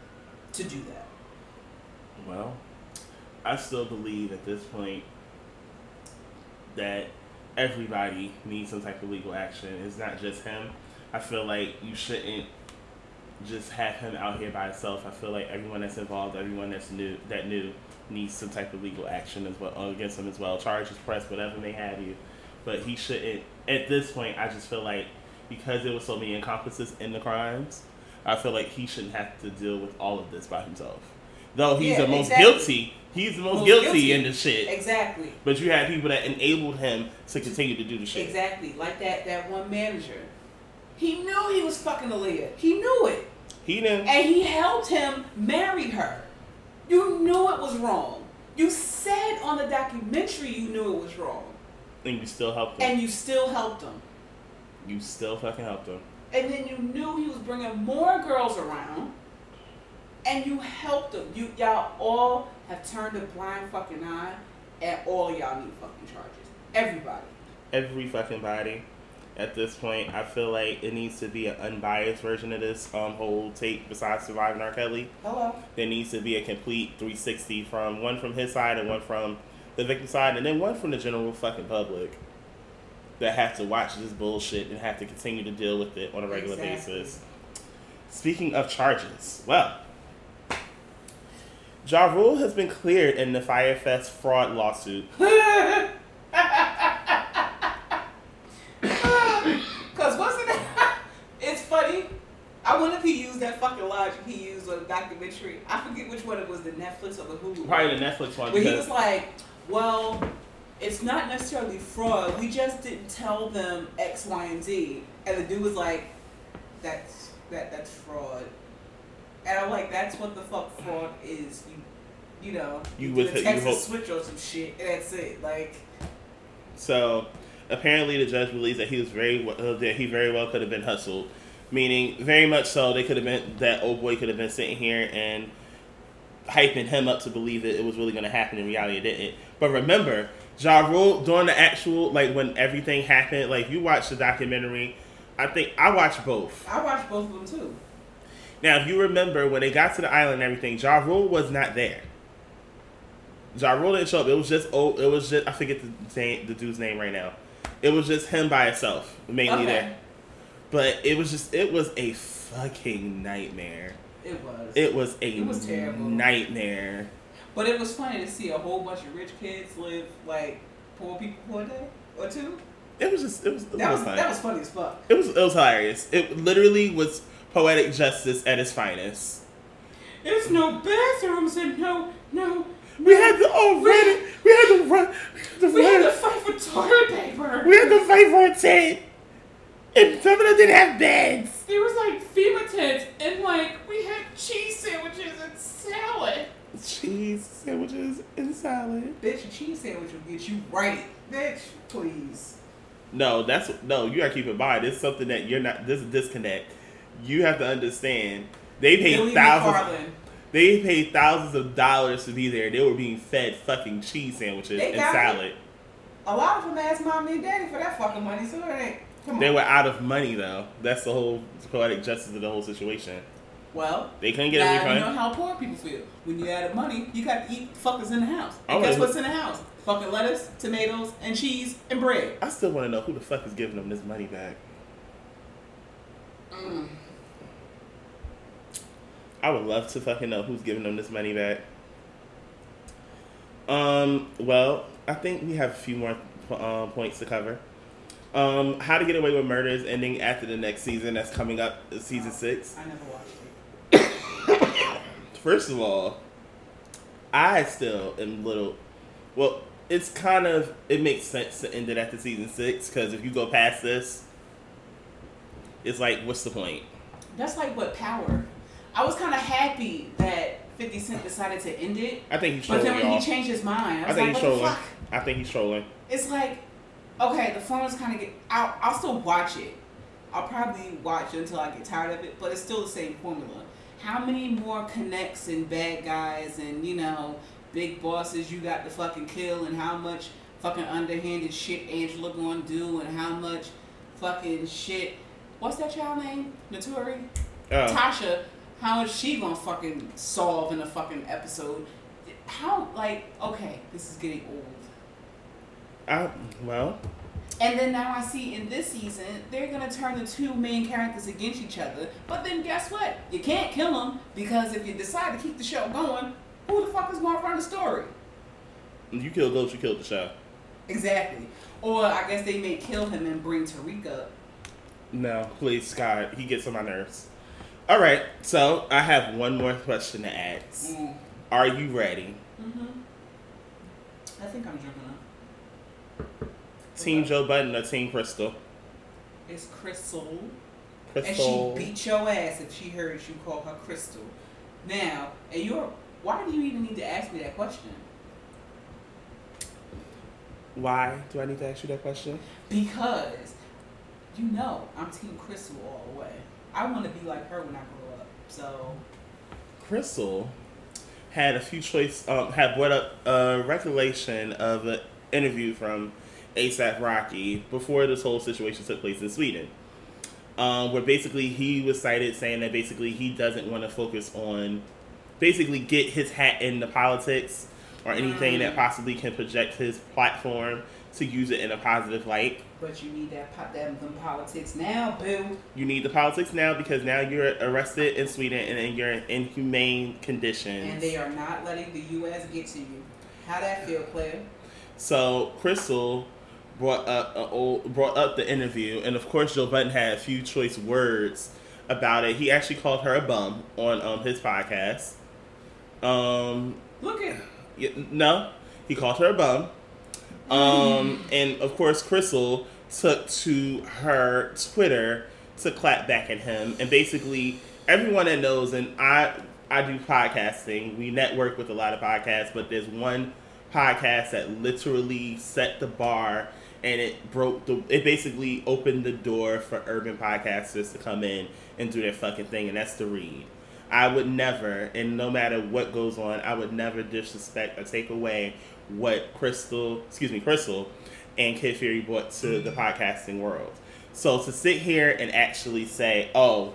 Speaker 2: to do that.
Speaker 1: Well, I still believe at this point that everybody needs some type of legal action. It's not just him. I feel like you shouldn't just have him out here by himself. I feel like everyone that's involved, everyone that's new, that new, needs some type of legal action as well against him as well. Charges pressed, whatever may have you. But he shouldn't. At this point, I just feel like because there was so many accomplices in the crimes, I feel like he shouldn't have to deal with all of this by himself. Though he's
Speaker 2: Yeah,
Speaker 1: the most
Speaker 2: exactly.
Speaker 1: guilty. He's the most,
Speaker 2: Most
Speaker 1: guilty,
Speaker 2: guilty.
Speaker 1: in the shit.
Speaker 2: Exactly.
Speaker 1: But you had people that enabled him to continue to do the shit.
Speaker 2: Exactly. Like that that one manager. He knew he was fucking Aaliyah. He knew it.
Speaker 1: He didn't.
Speaker 2: And he helped him marry her. You knew it was wrong. You said on the documentary you knew it was wrong.
Speaker 1: And you still helped him.
Speaker 2: And you still helped him.
Speaker 1: you still fucking helped him.
Speaker 2: And then you knew he was bringing more girls around. And you helped them. You y'all all have turned a blind fucking eye, and all y'all need fucking charges. Everybody.
Speaker 1: Every fucking body. At this point, I feel like it needs to be an unbiased version of this um, whole tape besides surviving R. Kelly.
Speaker 2: Hello.
Speaker 1: There needs to be a complete 360 from one from his side and one from the victim side, and then one from the general fucking public that have to watch this bullshit and have to continue to deal with it on a regular
Speaker 2: Exactly.
Speaker 1: basis. Speaking of charges, well, Ja Rule has been cleared in the Fyre Fest fraud lawsuit.
Speaker 2: Cause wasn't it? it's funny. I wonder if he used that fucking logic he used on the documentary. I forget which one it was, the Netflix or the Hulu.
Speaker 1: Probably the Netflix one
Speaker 2: Where he was like, "Well, it's not necessarily fraud. We just didn't tell them X, Y, and Z." And the dude was like, "That's that. That's fraud." And I'm like, "That's what the fuck fraud is. You, you know,
Speaker 1: You
Speaker 2: do
Speaker 1: with
Speaker 2: a
Speaker 1: you
Speaker 2: Texas
Speaker 1: hope-
Speaker 2: switch or some shit, and that's it. Like,
Speaker 1: So apparently, the judge believes that he was very uh, that he very well could have been hustled, meaning very much so. They could have been that old boy could have been sitting here and hyping him up to believe that it was really going to happen. In reality, it didn't. But remember, Ja Rule during the actual like when everything happened. Like you watch the documentary, I think I watched both.
Speaker 2: I watched both of them too.
Speaker 1: Now, if you remember when they got to the island and everything, Ja Rule was not there. Ja Rule didn't show up. It was just oh, it was just I forget the name, the dude's name right now. It was just him by himself, mainly
Speaker 2: Okay.
Speaker 1: there. But it was just it was a fucking nightmare.
Speaker 2: It was.
Speaker 1: It was a
Speaker 2: It was terrible.
Speaker 1: nightmare.
Speaker 2: But it was funny to see a whole bunch of rich kids live like poor people for a day or two.
Speaker 1: It was just it was it
Speaker 2: That
Speaker 1: was,
Speaker 2: was that was funny as fuck.
Speaker 1: it was it was hilarious. It literally was poetic justice at its finest.
Speaker 2: There's no bathrooms and no no.
Speaker 1: We had to oh, already. run. We had to run. We had to
Speaker 2: We had to fight for toilet paper.
Speaker 1: We had to fight for a tent. And some of them didn't have beds.
Speaker 2: there was like FEMA tents and like we had cheese sandwiches and salad.
Speaker 1: Cheese sandwiches and salad.
Speaker 2: Bitch, a cheese sandwich will get you right. Bitch, please.
Speaker 1: No, that's no. You gotta keep in mind. It's something that you're not. This is a disconnect. You have to understand. They paid
Speaker 2: Billy
Speaker 1: thousands.
Speaker 2: McFarland.
Speaker 1: They paid thousands of dollars to be there. They were being fed fucking cheese sandwiches
Speaker 2: They
Speaker 1: and salad.
Speaker 2: A lot of them asked mommy and daddy for that fucking money, so it ain't. Come on.
Speaker 1: They were out of money though. That's the whole poetic justice of the whole situation.
Speaker 2: well,
Speaker 1: They couldn't get a refund.
Speaker 2: you know how poor people feel. When you add money, you got to eat fuckers in the house. And
Speaker 1: Oh,
Speaker 2: guess what's in the house? Fucking lettuce, tomatoes, and cheese and bread.
Speaker 1: I still want to know who the fuck is giving them this money back.
Speaker 2: Mm.
Speaker 1: I would love to fucking know who's giving them this money back. Um. Well, I think we have a few more uh, points to cover. Um, How to Get Away with Murder is ending after the next season that's coming up, season six.
Speaker 2: I never watched it.
Speaker 1: First of all, I still am little. Well, it's kind of it makes sense to end it after season six because if you go past this, it's like, what's the point?
Speaker 2: That's like what power. I was kind of happy that 50 Cent decided to end it,
Speaker 1: I think he's trolling.
Speaker 2: but then when
Speaker 1: y'all.
Speaker 2: he changed his mind, I
Speaker 1: I
Speaker 2: was
Speaker 1: think
Speaker 2: like,
Speaker 1: he's
Speaker 2: what the
Speaker 1: trolling.
Speaker 2: fuck?
Speaker 1: I think he's trolling.
Speaker 2: It's like, okay, the formulas kind of get. I'll, I'll still watch it. I'll probably watch it until I get tired of it, but it's still the same formula. How many more connects and bad guys and you know big bosses you got to fucking kill, and how much fucking underhanded shit Angela gonna do, and how much fucking shit. What's that child name? Notori.
Speaker 1: Oh,
Speaker 2: Tasha, how is she gonna fucking solve in a fucking episode? How like okay, this is getting old.
Speaker 1: I, well,
Speaker 2: And then now I see in this season they're gonna turn the two main characters against each other. But then guess what? You can't kill them because if you decide to keep the show going, who the fuck is gonna run the story?
Speaker 1: you kill Ghost, you killed the show.
Speaker 2: Exactly. Or I guess they may kill him and bring Tariq up.
Speaker 1: No, please, Scott. He gets on my nerves. All right, so I have one more question to ask.
Speaker 2: Mm.
Speaker 1: Are you ready?
Speaker 2: Mm-hmm. I think I'm jumping up.
Speaker 1: Team Joe Budden or Team Crystal?
Speaker 2: It's Crissle.
Speaker 1: Crissle.
Speaker 2: And she beat your ass if she heard you call her Crystal. Now, and you're why do you even need to ask me that question?
Speaker 1: Why do I need to ask you that question?
Speaker 2: Because you know I'm Team Crystal all. I want to be like her when I grow up. So
Speaker 1: Crystal had a few choice um, had brought up a recollection of an interview from ASAP Rocky before this whole situation took place in Sweden. Um, where basically he was cited saying that basically he doesn't want to focus on basically get his hat into politics or anything that possibly can project his platform to use it in a positive light.
Speaker 2: But you need that po- them, them politics now, boo.
Speaker 1: You need the politics now because now you're arrested in Sweden and and you're in inhumane conditions.
Speaker 2: And they are not letting the U.S. get to you. How that feel, Claire?
Speaker 1: So Crystal brought up a old, brought up the interview, and of course Joe Budden had a few choice words about it. He actually called her a bum on um, his podcast. Um,
Speaker 2: Look at
Speaker 1: no, he called her a bum. Um, and of course, Crystal took to her Twitter to clap back at him, and basically everyone that knows, and I I do podcasting. We network with a lot of podcasts, but there's one podcast that literally set the bar and it broke the it basically opened the door for urban podcasters to come in and do their fucking thing and that's the read i would never and no matter what goes on i would never disrespect or take away what crystal excuse me crystal and kid fury brought to the mm-hmm. podcasting world so to sit here and actually say oh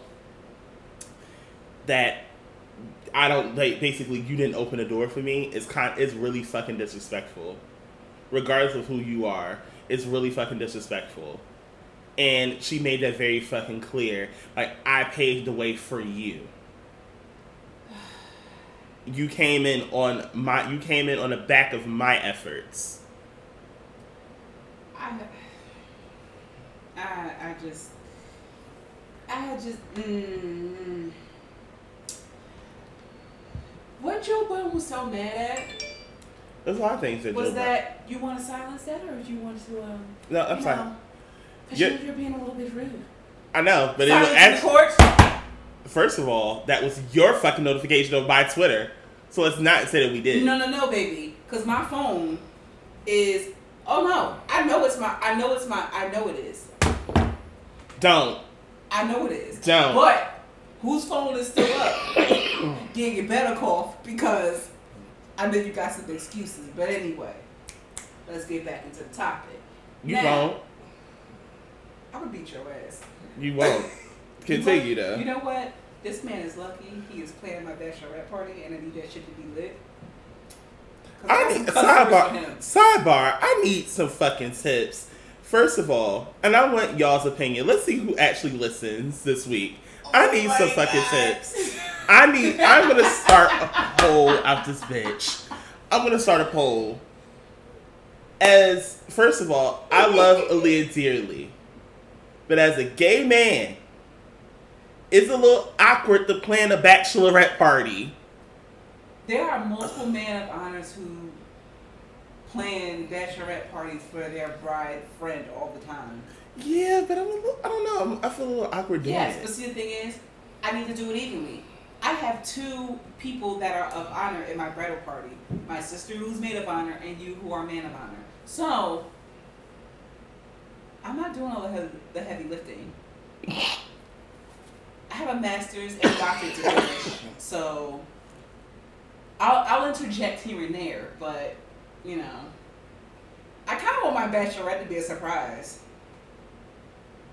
Speaker 1: that I don't like basically you didn't open the door for me is kind is really fucking disrespectful. Regardless of who you are, it's really fucking disrespectful. And she made that very fucking clear. Like I paved the way for you. You came in on my you came in on the back of my efforts.
Speaker 2: I, I, I just, I just, mm, what Joe Budden was so mad at
Speaker 1: There's a lot of things that
Speaker 2: was
Speaker 1: Joe
Speaker 2: that you want to silence that, or did you want to, um,
Speaker 1: No, I'm
Speaker 2: you
Speaker 1: sorry.
Speaker 2: know, you're, you're being a little bit rude.
Speaker 1: I know, but it was
Speaker 2: Silence in the
Speaker 1: actually. First of all, that was your fucking notification of my Twitter. So let's not say that we did.
Speaker 2: No, no, no, baby, because my phone is. Oh no, I know it's my. I know it's my. I know it is.
Speaker 1: Don't.
Speaker 2: I know it is.
Speaker 1: Don't.
Speaker 2: But whose phone is still up? Getting your better cough because I know you got some excuses. But anyway, let's get back into the topic.
Speaker 1: You
Speaker 2: Now,
Speaker 1: won't.
Speaker 2: I'm gonna beat your ass.
Speaker 1: You won't. Continue
Speaker 2: You
Speaker 1: though.
Speaker 2: You know what? This man is lucky. He is playing my bachelorette party, and I need that shit to be lit.
Speaker 1: I need sidebar. Sidebar. I need some fucking tips. First of all, and I want y'all's opinion. Let's see who actually listens this week. I
Speaker 2: Oh
Speaker 1: need
Speaker 2: my
Speaker 1: some fucking
Speaker 2: God.
Speaker 1: tips. I need. I'm gonna start a poll out this bitch. I'm gonna start a poll. As first of all, I love Aaliyah dearly, but as a gay man, it's a little awkward to plan a bachelorette party.
Speaker 2: There are multiple men of honors who plan bachelorette parties for their bride friend all the time.
Speaker 1: Yeah, but I'm a little, I don't know. I'm, I feel a little awkward doing
Speaker 2: Yes,
Speaker 1: it.
Speaker 2: but see the thing is, I need to do it evenly. I have two people that are of honor in my bridal party. My sister who's maid of honor and you who are man of honor. So I'm not doing all the heavy lifting. I have a master's and a doctorate to finish, so I'll, I'll interject here and there, but you know, I kind of want my bachelorette to be a surprise.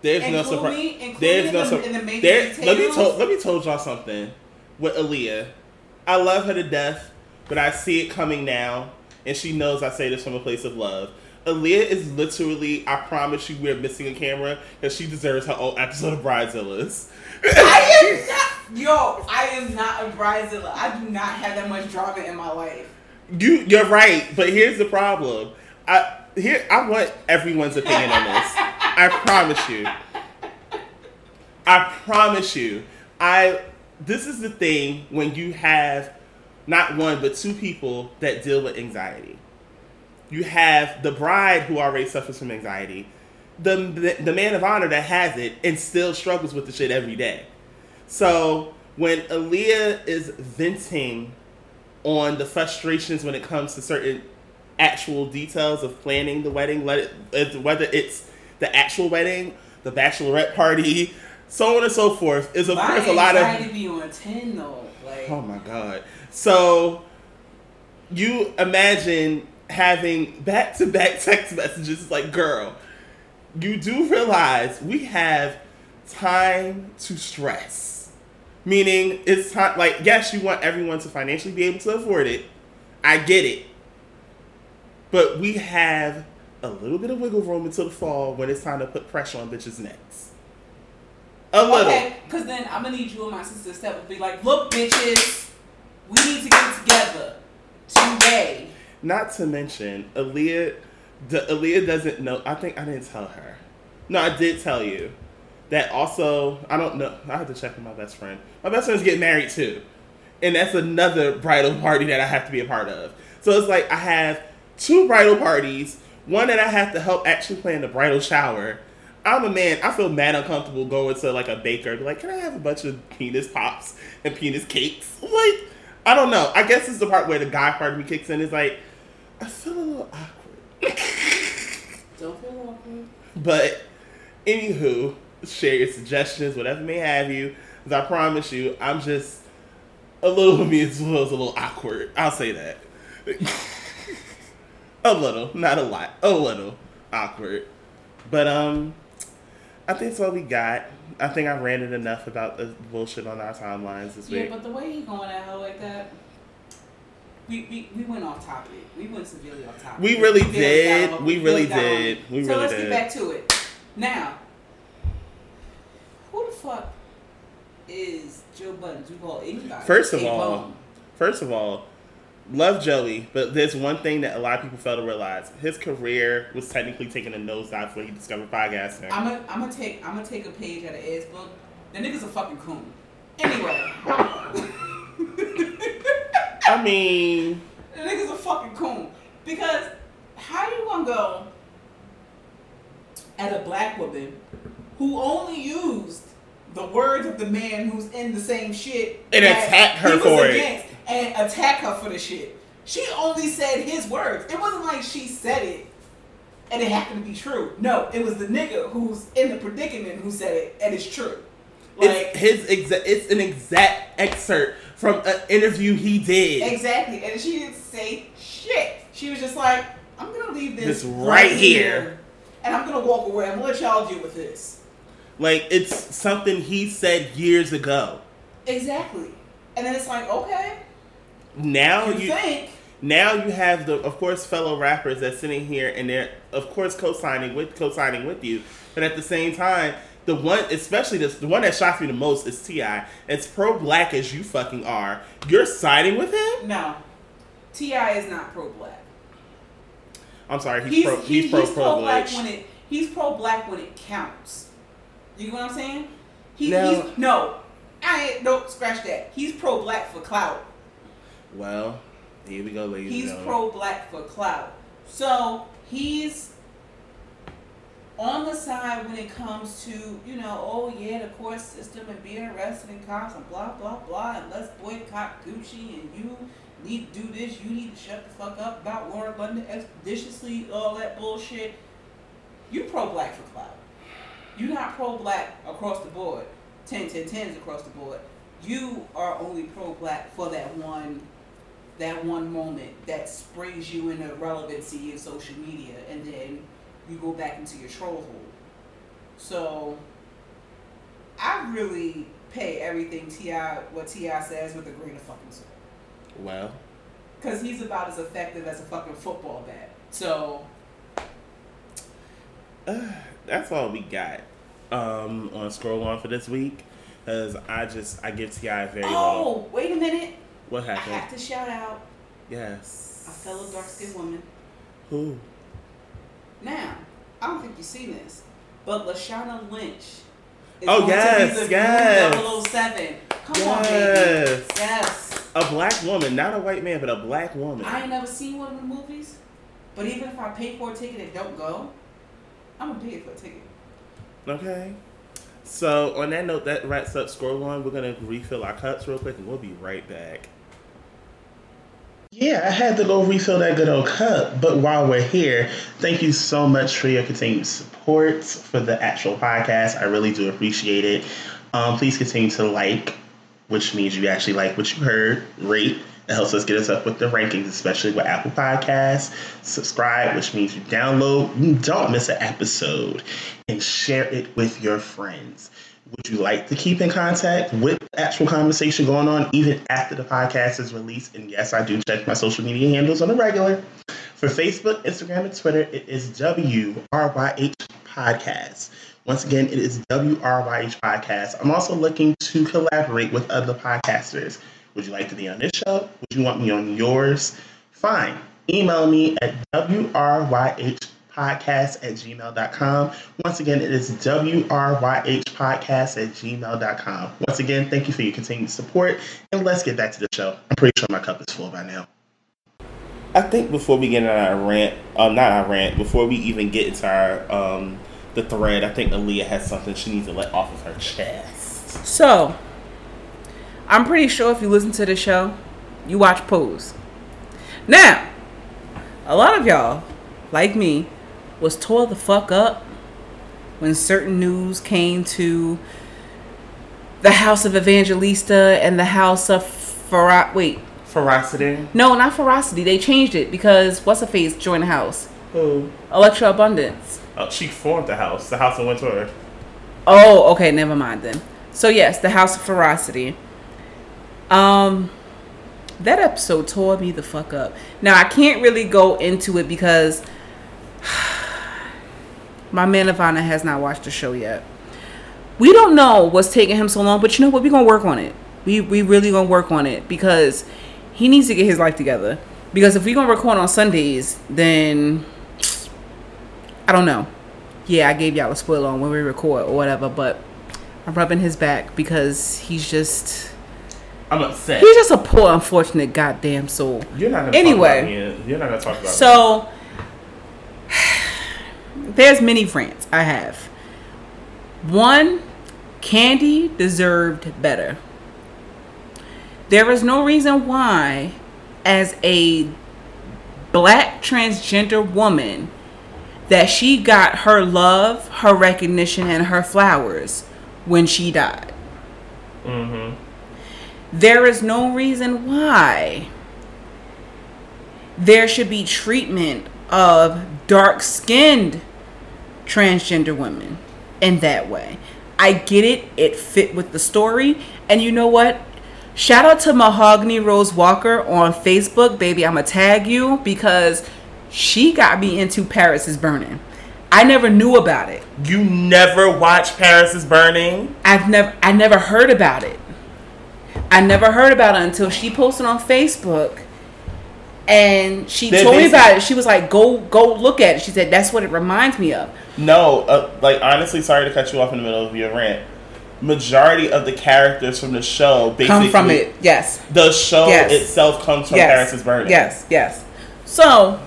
Speaker 1: There's no surprise. There's no surprise.
Speaker 2: in the
Speaker 1: There, let me tell let me told y'all something with Aaliyah. I love her to death, but I see it coming now, and she knows I say this from a place of love. Aaliyah is literally, I promise you, we're missing a camera because she deserves her own episode of Bridezillas.
Speaker 2: I am not, yo, I am not a bridezilla. I do not have that much drama in my life.
Speaker 1: You, you're right, but here's the problem. I here I want everyone's opinion on this. I promise you. I promise you. I this is the thing when you have not one but two people that deal with anxiety. You have the bride who already suffers from anxiety, the the, the man of honor that has it and still struggles with the shit every day. So when Aaliyah is venting on the frustrations when it comes to certain actual details of planning the wedding, let it whether it's the actual wedding, the bachelorette party, so on and so forth, is of
Speaker 2: My
Speaker 1: course a lot of
Speaker 2: be on ten though. Like
Speaker 1: Oh my god. So you imagine having back to back text messages like, girl, you do realize we have time to stress. Meaning it's time like yes, you want everyone to financially be able to afford it. I get it. But we have a little bit of wiggle room until the fall when it's time to put pressure on bitches' necks. A little.
Speaker 2: Okay, because then I'm gonna need you and my sister to step up and be like, look, bitches, we need to get together today.
Speaker 1: Not to mention, Aaliyah, the, Aaliyah doesn't know. I think I didn't tell her. No, I did tell you that. Also, I don't know. I have to check with my best friend. My best friend's getting married too, and that's another bridal party that I have to be a part of. So it's like I have two bridal parties. One that I have to help actually plan the bridal shower. I'm a man. I feel mad uncomfortable going to like a baker. Be like, can I have a bunch of penis pops and penis cakes? Like, I don't know. I guess it's the part where the guy part of me kicks in. Is like, I feel a little awkward.
Speaker 2: Don't feel awkward.
Speaker 1: But anywho, share your suggestions, whatever may have you. Because I promise you, I'm just a little me as well as a little awkward. I'll say that. a little, not a lot, a little awkward. But um, I think that's all we got. I think I ranted enough about the bullshit on our timelines this
Speaker 2: Yeah,
Speaker 1: week.
Speaker 2: Yeah, but the way he going at her like that, we, we, we went off topic. We went severely off topic.
Speaker 1: We really
Speaker 2: barely
Speaker 1: did.
Speaker 2: on-
Speaker 1: We really did. We
Speaker 2: so
Speaker 1: really
Speaker 2: let's
Speaker 1: did.
Speaker 2: get back to it. Now, who the fuck is Joe Buttons? We call anybody.
Speaker 1: First of all, first of all, love Joey, but there's one thing that a lot of people fail to realize: his career was technically taking a nosedive when he discovered podcasting.
Speaker 2: I'm gonna I'm gonna take I'm gonna take a page out of Ed's book. The nigga's a fucking coon. Anyway,
Speaker 1: I mean,
Speaker 2: the nigga's a fucking coon because how you gonna go as a black woman who only used the words of the man who's in the same shit
Speaker 1: And attack her for it.
Speaker 2: and attack her for the shit. She only said his words. It wasn't like she said it and it happened to be true. No, it was the nigga who's in the predicament who said it and it's true. Like
Speaker 1: it's his exact. It's an exact excerpt from an interview he did.
Speaker 2: exactly, and she didn't say shit. She was just like, "I'm gonna leave this,
Speaker 1: This right here.
Speaker 2: and I'm gonna walk away. I'm gonna let y'all deal with this."
Speaker 1: Like it's something he said years ago.
Speaker 2: Exactly, and then it's like, okay,
Speaker 1: Now
Speaker 2: you,
Speaker 1: you
Speaker 2: think
Speaker 1: now you have the of course fellow rappers that's sitting here and they're of course co-signing with co-signing with you but at the same time the one especially this, the one that shocks me the most is T.I. as pro-black as you fucking are you're siding with him
Speaker 2: no, T.I. is not pro-black.
Speaker 1: i'm sorry he's,
Speaker 2: He's
Speaker 1: pro
Speaker 2: he's,
Speaker 1: he's,
Speaker 2: he's
Speaker 1: pro
Speaker 2: pro-black when it he's pro-black when it counts. You know what I'm saying? He,
Speaker 1: Now-
Speaker 2: he's no, I ain't nope. Scratch that. He's pro-black for clout.
Speaker 1: well here we go ladies
Speaker 2: He's
Speaker 1: gentlemen.
Speaker 2: pro-black for clout. So he's on the side when it comes to, you know, oh yeah, the court system and being arrested in cops and blah blah blah and let's boycott Gucci and you need to do this, you need to shut the fuck up about Lauren London expeditiously, all that bullshit. You pro-black for clout. You're not pro-black across the board. 10, 10, 10s across the board. You are only pro-black for that one that one moment that springs you into relevancy in social media and then you go back into your troll hole. So I really pay everything T.I. what T.I. says with a grain of fucking salt.
Speaker 1: well
Speaker 2: Cause he's about as effective as a fucking football bat. So
Speaker 1: that's all we got um on scroll on for this week because i just i give T.I. very
Speaker 2: Oh, wait a minute.
Speaker 1: what happened?
Speaker 2: I have to shout out
Speaker 1: yes
Speaker 2: a fellow dark skinned woman.
Speaker 1: who
Speaker 2: Now, I don't think you've seen this, but Lashana Lynch is
Speaker 1: Oh,
Speaker 2: going
Speaker 1: yes,
Speaker 2: to be the
Speaker 1: yes.
Speaker 2: new 007. Come on,
Speaker 1: Yes.
Speaker 2: baby. Yes.
Speaker 1: A black woman, not a white man, but a black woman.
Speaker 2: I ain't never seen one of the movies, but even if I pay for a ticket and don't go, I'm gonna pay for a ticket.
Speaker 1: Okay. So on that note, that wraps up score one. We're gonna refill our cups real quick, and we'll be right back. Yeah, I had to go refill that good old cup. But while we're here, thank you so much for your continued support for the actual podcast. I really do appreciate it. Um, please continue to like, which means you actually like what you heard, rate. It helps us get us up with the rankings, especially with Apple Podcasts. Subscribe, which means you download, you don't miss an episode, and share it with your friends. Would you like to keep in contact with the actual conversation going on even after the podcast is released? And yes, I do check my social media handles on a regular. For Facebook, Instagram, and Twitter, it is WRYH Podcast. Once again, it is WRYH Podcast. I'm also looking to collaborate with other podcasters. Would you like to be on this show? Would you want me on yours? Fine. Email me at WRYH podcast at gmail.com. Once again, it is WRYH podcast at gmail.com. Once again, thank you for your continued support. And let's get back to the show. I'm pretty sure my cup is full by now. I think before we get into our rant, um, not our rant, before we even get into our um, the thread, I think Aaliyah has something she needs to let off of her chest.
Speaker 2: So, I'm pretty sure if you listen to the show, you watch Pose. Now, a lot of y'all, like me, was tore the fuck up when certain news came to the house of Evangelista and the house of Farah. Wait,
Speaker 1: Ferocity.
Speaker 2: no, not Ferocity. They changed it because what's her face joined the house.
Speaker 1: Who?
Speaker 2: Elektra Abundance.
Speaker 1: Oh, she formed the house. The house in Wintour.
Speaker 2: Oh, okay, never mind then. So yes, the House of Ferocity. Um that episode tore me the fuck up. Now I can't really go into it because my man Ivana has not watched the show yet. We don't know what's taking him so long, but you know what? We're gonna work on it. We we really gonna work on it because he needs to get his life together. Because if we're gonna record on Sundays, then I don't know. Yeah, I gave y'all a spoiler on when we record or whatever, but I'm rubbing his back because he's just
Speaker 1: I'm upset.
Speaker 2: he's just a poor unfortunate goddamn soul.
Speaker 1: You're not gonna
Speaker 2: Anyway.
Speaker 1: talk about me. You're not gonna talk about me.
Speaker 2: There's many rants I have. One, Candy deserved better. There is no reason why, as a black transgender woman, that she got her love, her recognition, and her flowers when she died.
Speaker 1: Mm-hmm.
Speaker 2: There is no reason why there should be treatment of dark skinned transgender women in that way. I get it, it fit with the story. And you know what? Shout out to Mahogany Rose Walker on Facebook, baby. I'ma tag you because she got me into Paris is Burning. I never knew about it.
Speaker 1: You never watched Paris is Burning?
Speaker 2: I've never I never heard about it. I never heard about it until she posted on Facebook and she
Speaker 1: They're
Speaker 2: told me about it. She was like, "Go go look at it." She said that's what it reminds me of.
Speaker 1: No, uh, like honestly, sorry to cut you off in the middle of your rant. Majority of the characters from the show basically
Speaker 2: Come from it. Yes.
Speaker 1: The show
Speaker 2: Yes.
Speaker 1: itself comes from
Speaker 2: yes.
Speaker 1: Paris is Burning.
Speaker 2: Yes, yes. So,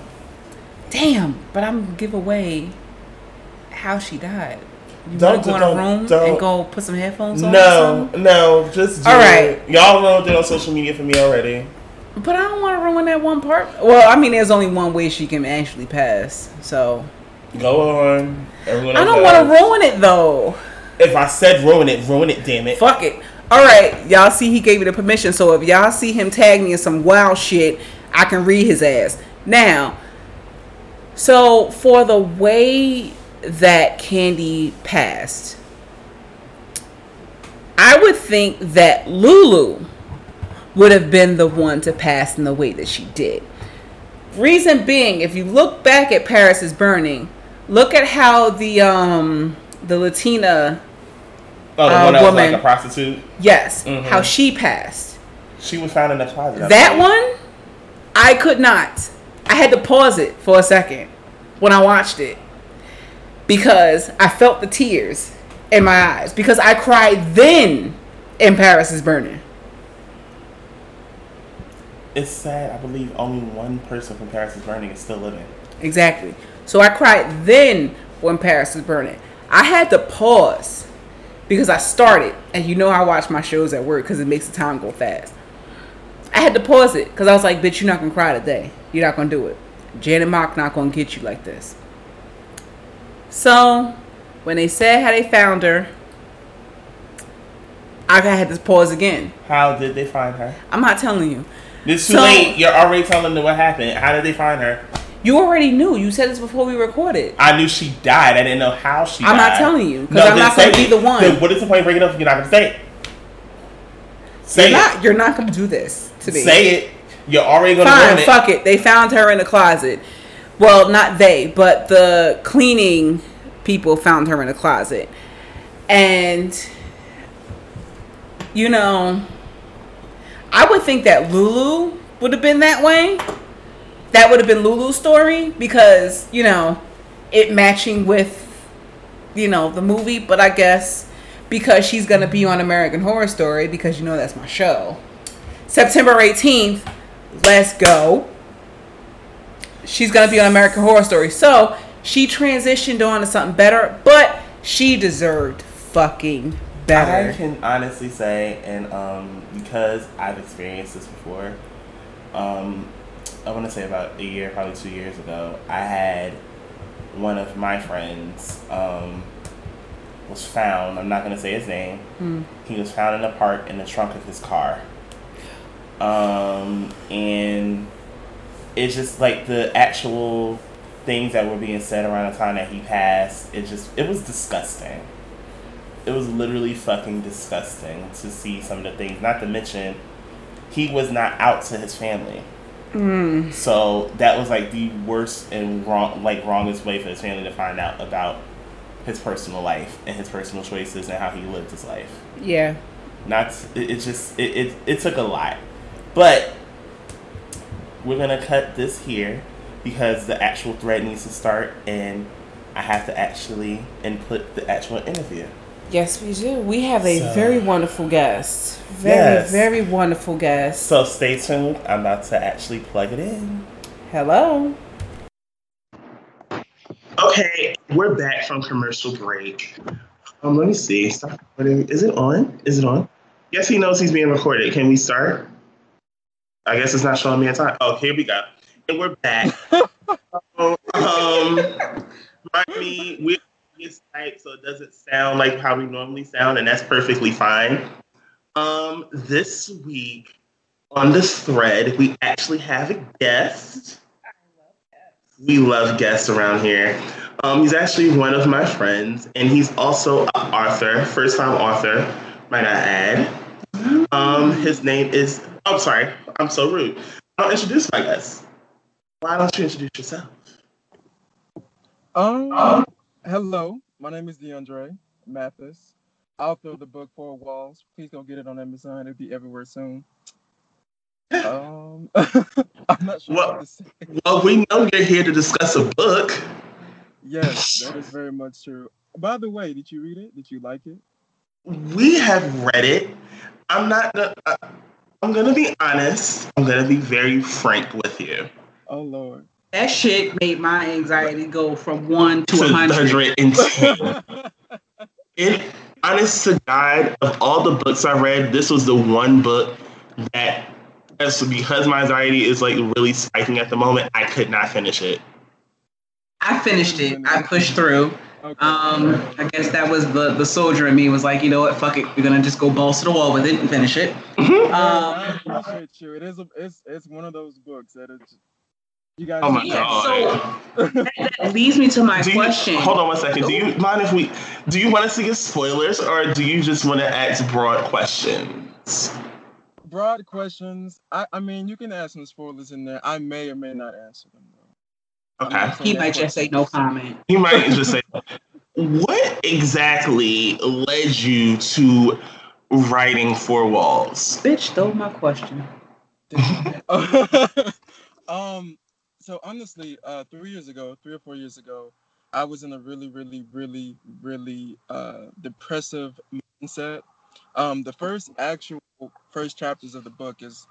Speaker 2: damn, but I'm gonna give away how she died. You
Speaker 1: Don't-
Speaker 2: want to go in a room
Speaker 1: don't.
Speaker 2: and go put some headphones on?
Speaker 1: No, no, just do
Speaker 2: All
Speaker 1: it. Y'all know it on social media for me already.
Speaker 2: But I don't want to ruin that one part. Well, I mean, there's only one way she can actually pass. So
Speaker 1: Go on. Everyone
Speaker 2: I don't want to ruin it though.
Speaker 1: If I said ruin it, ruin it. Damn it.
Speaker 2: Fuck it. All right, y'all see he gave me the permission. So if y'all see him tag me in some wild shit, I can read his ass. Now, so for the way that Candy passed, I would think that Lulu would have been the one to pass in the way that she did. Reason being, if you look back at Paris is Burning, look at how the um the Latina
Speaker 1: Oh, the
Speaker 2: uh,
Speaker 1: one that was
Speaker 2: woman.
Speaker 1: like a prostitute.
Speaker 2: Yes,
Speaker 1: Mhm.
Speaker 2: how she passed.
Speaker 1: She was found in the closet.
Speaker 2: That one, I could not. I had to pause it for a second when I watched it because I felt the tears in my eyes because I cried then in Paris is Burning.
Speaker 1: it's sad. I believe only one person from Paris is Burning is still living.
Speaker 2: Exactly. So I cried then when Paris was burning. I had to pause because I started, and you know I watch my shows at work because it makes the time go fast. I had to pause it because I was like, "Bitch, you're not gonna cry today. You're not gonna do it. Janet Mock not gonna get you like this." So when they said how they found her, I had to pause again.
Speaker 1: How did they find her?
Speaker 2: I'm not telling you.
Speaker 1: It's too
Speaker 2: So-
Speaker 1: late. You're already telling them what happened. How did they find her?
Speaker 2: You already knew. You said this before we recorded.
Speaker 1: I knew she died. I didn't know how she
Speaker 2: I'm
Speaker 1: died.
Speaker 2: not telling you, 'cause I'm not gonna
Speaker 1: say
Speaker 2: be the one.
Speaker 1: Then what is the point of bringing it up if you're not going to say it? Say
Speaker 2: You're
Speaker 1: it.
Speaker 2: not. You're not gonna do this to me.
Speaker 1: Say it. You're already going to ruin it.
Speaker 2: fuck it. They found her in the closet. Well, not they, but the cleaning people found her in the closet. And you know, I would think that Lulu would have been that way. That would have been Lulu's story because, you know, it matching with you know, the movie, but I guess because she's to be on American Horror Story because you know that's my show. September 18th, let's go. She's gonna be on American Horror Story. So she transitioned on to something better, but she deserved fucking better.
Speaker 1: I can honestly say, and um, because I've experienced this before, um, I want to say about a year, probably two years ago, I had one of my friends um, was found. I'm not going to say his name. He was found in a park in the trunk of his car. Um, and it's just like the actual things that were being said around the time that he passed. It just it was disgusting it was literally fucking disgusting to see some of the things. Not to mention, he was not out to his family. Mm. So that was like the worst and wrong, like wrongest way for his family to find out about his personal life and his personal choices and how he lived his life.
Speaker 2: Yeah.
Speaker 1: Not it, it just it, it it took a lot, but we're gonna cut this here because the actual thread needs to start and I have to actually input the actual interview.
Speaker 2: Yes, we do. We have a
Speaker 1: So-
Speaker 2: very wonderful guest. Very,
Speaker 1: Yes.
Speaker 2: very wonderful guest.
Speaker 1: So stay tuned. I'm about to actually plug it in.
Speaker 2: Hello.
Speaker 1: Okay, we're back from commercial break. Um, let me see. Stop recording. Is it on? Is it on? Yes, he knows he's being recorded. Can we start? I guess it's not showing me a time. Oh, here we go. And we're back. um, remind me, we're it's type, so it doesn't sound like how we normally sound, and that's perfectly fine. Um, this week on the thread, we actually have a guest. We love guests around here. Um, he's actually one of my friends, and he's also an author, first time author, might I add. Um, his name is, I'm sorry, I'm so rude. I'll introduce my guest. Why don't you introduce yourself?
Speaker 6: Um, hello, my name is DeAndre Mathis, author of the book Four Walls. Please go get it on Amazon. It'll be everywhere soon. Um, I'm not sure
Speaker 1: Well-
Speaker 6: what to say.
Speaker 1: Well, we know you're here to discuss a book.
Speaker 6: Yes, that is very much true. By the way, did you read it? Did you like it?
Speaker 1: We have read it. I'm not uh, I'm gonna be honest. I'm gonna be very frank with you.
Speaker 6: Oh Lord.
Speaker 2: That shit made my anxiety go from one to a hundred.
Speaker 1: 110. it honest to God, of all the books I read, this was the one book that as because my anxiety is like really spiking at the moment, I could not finish it.
Speaker 7: I finished it. I pushed through.
Speaker 6: Okay.
Speaker 7: Um, I guess that was the the soldier in me was like, you know what, fuck it, we're gonna just go balls to the wall with it and finish it.
Speaker 1: Mhm.
Speaker 7: Um,
Speaker 6: I appreciate you. It is a, it's it's one of those books that it's you guys.
Speaker 1: Oh my
Speaker 7: Yeah,
Speaker 1: god.
Speaker 7: that leads me to my
Speaker 1: Do you,
Speaker 7: question.
Speaker 1: hold on one second. Do you mind if we do you want us to get spoilers or do you just want to ask broad questions?
Speaker 6: Broad questions. I I mean, you can ask some spoilers in there. I may or may not answer them though. I'm
Speaker 1: Okay.
Speaker 7: He might just say no comment.
Speaker 1: He might just say what exactly led you to writing Four Walls?
Speaker 7: Bitch, stole my question.
Speaker 6: um so honestly uh three years ago three or four years ago i was in a really really really really uh depressive mindset um the first actual first chapters of the book is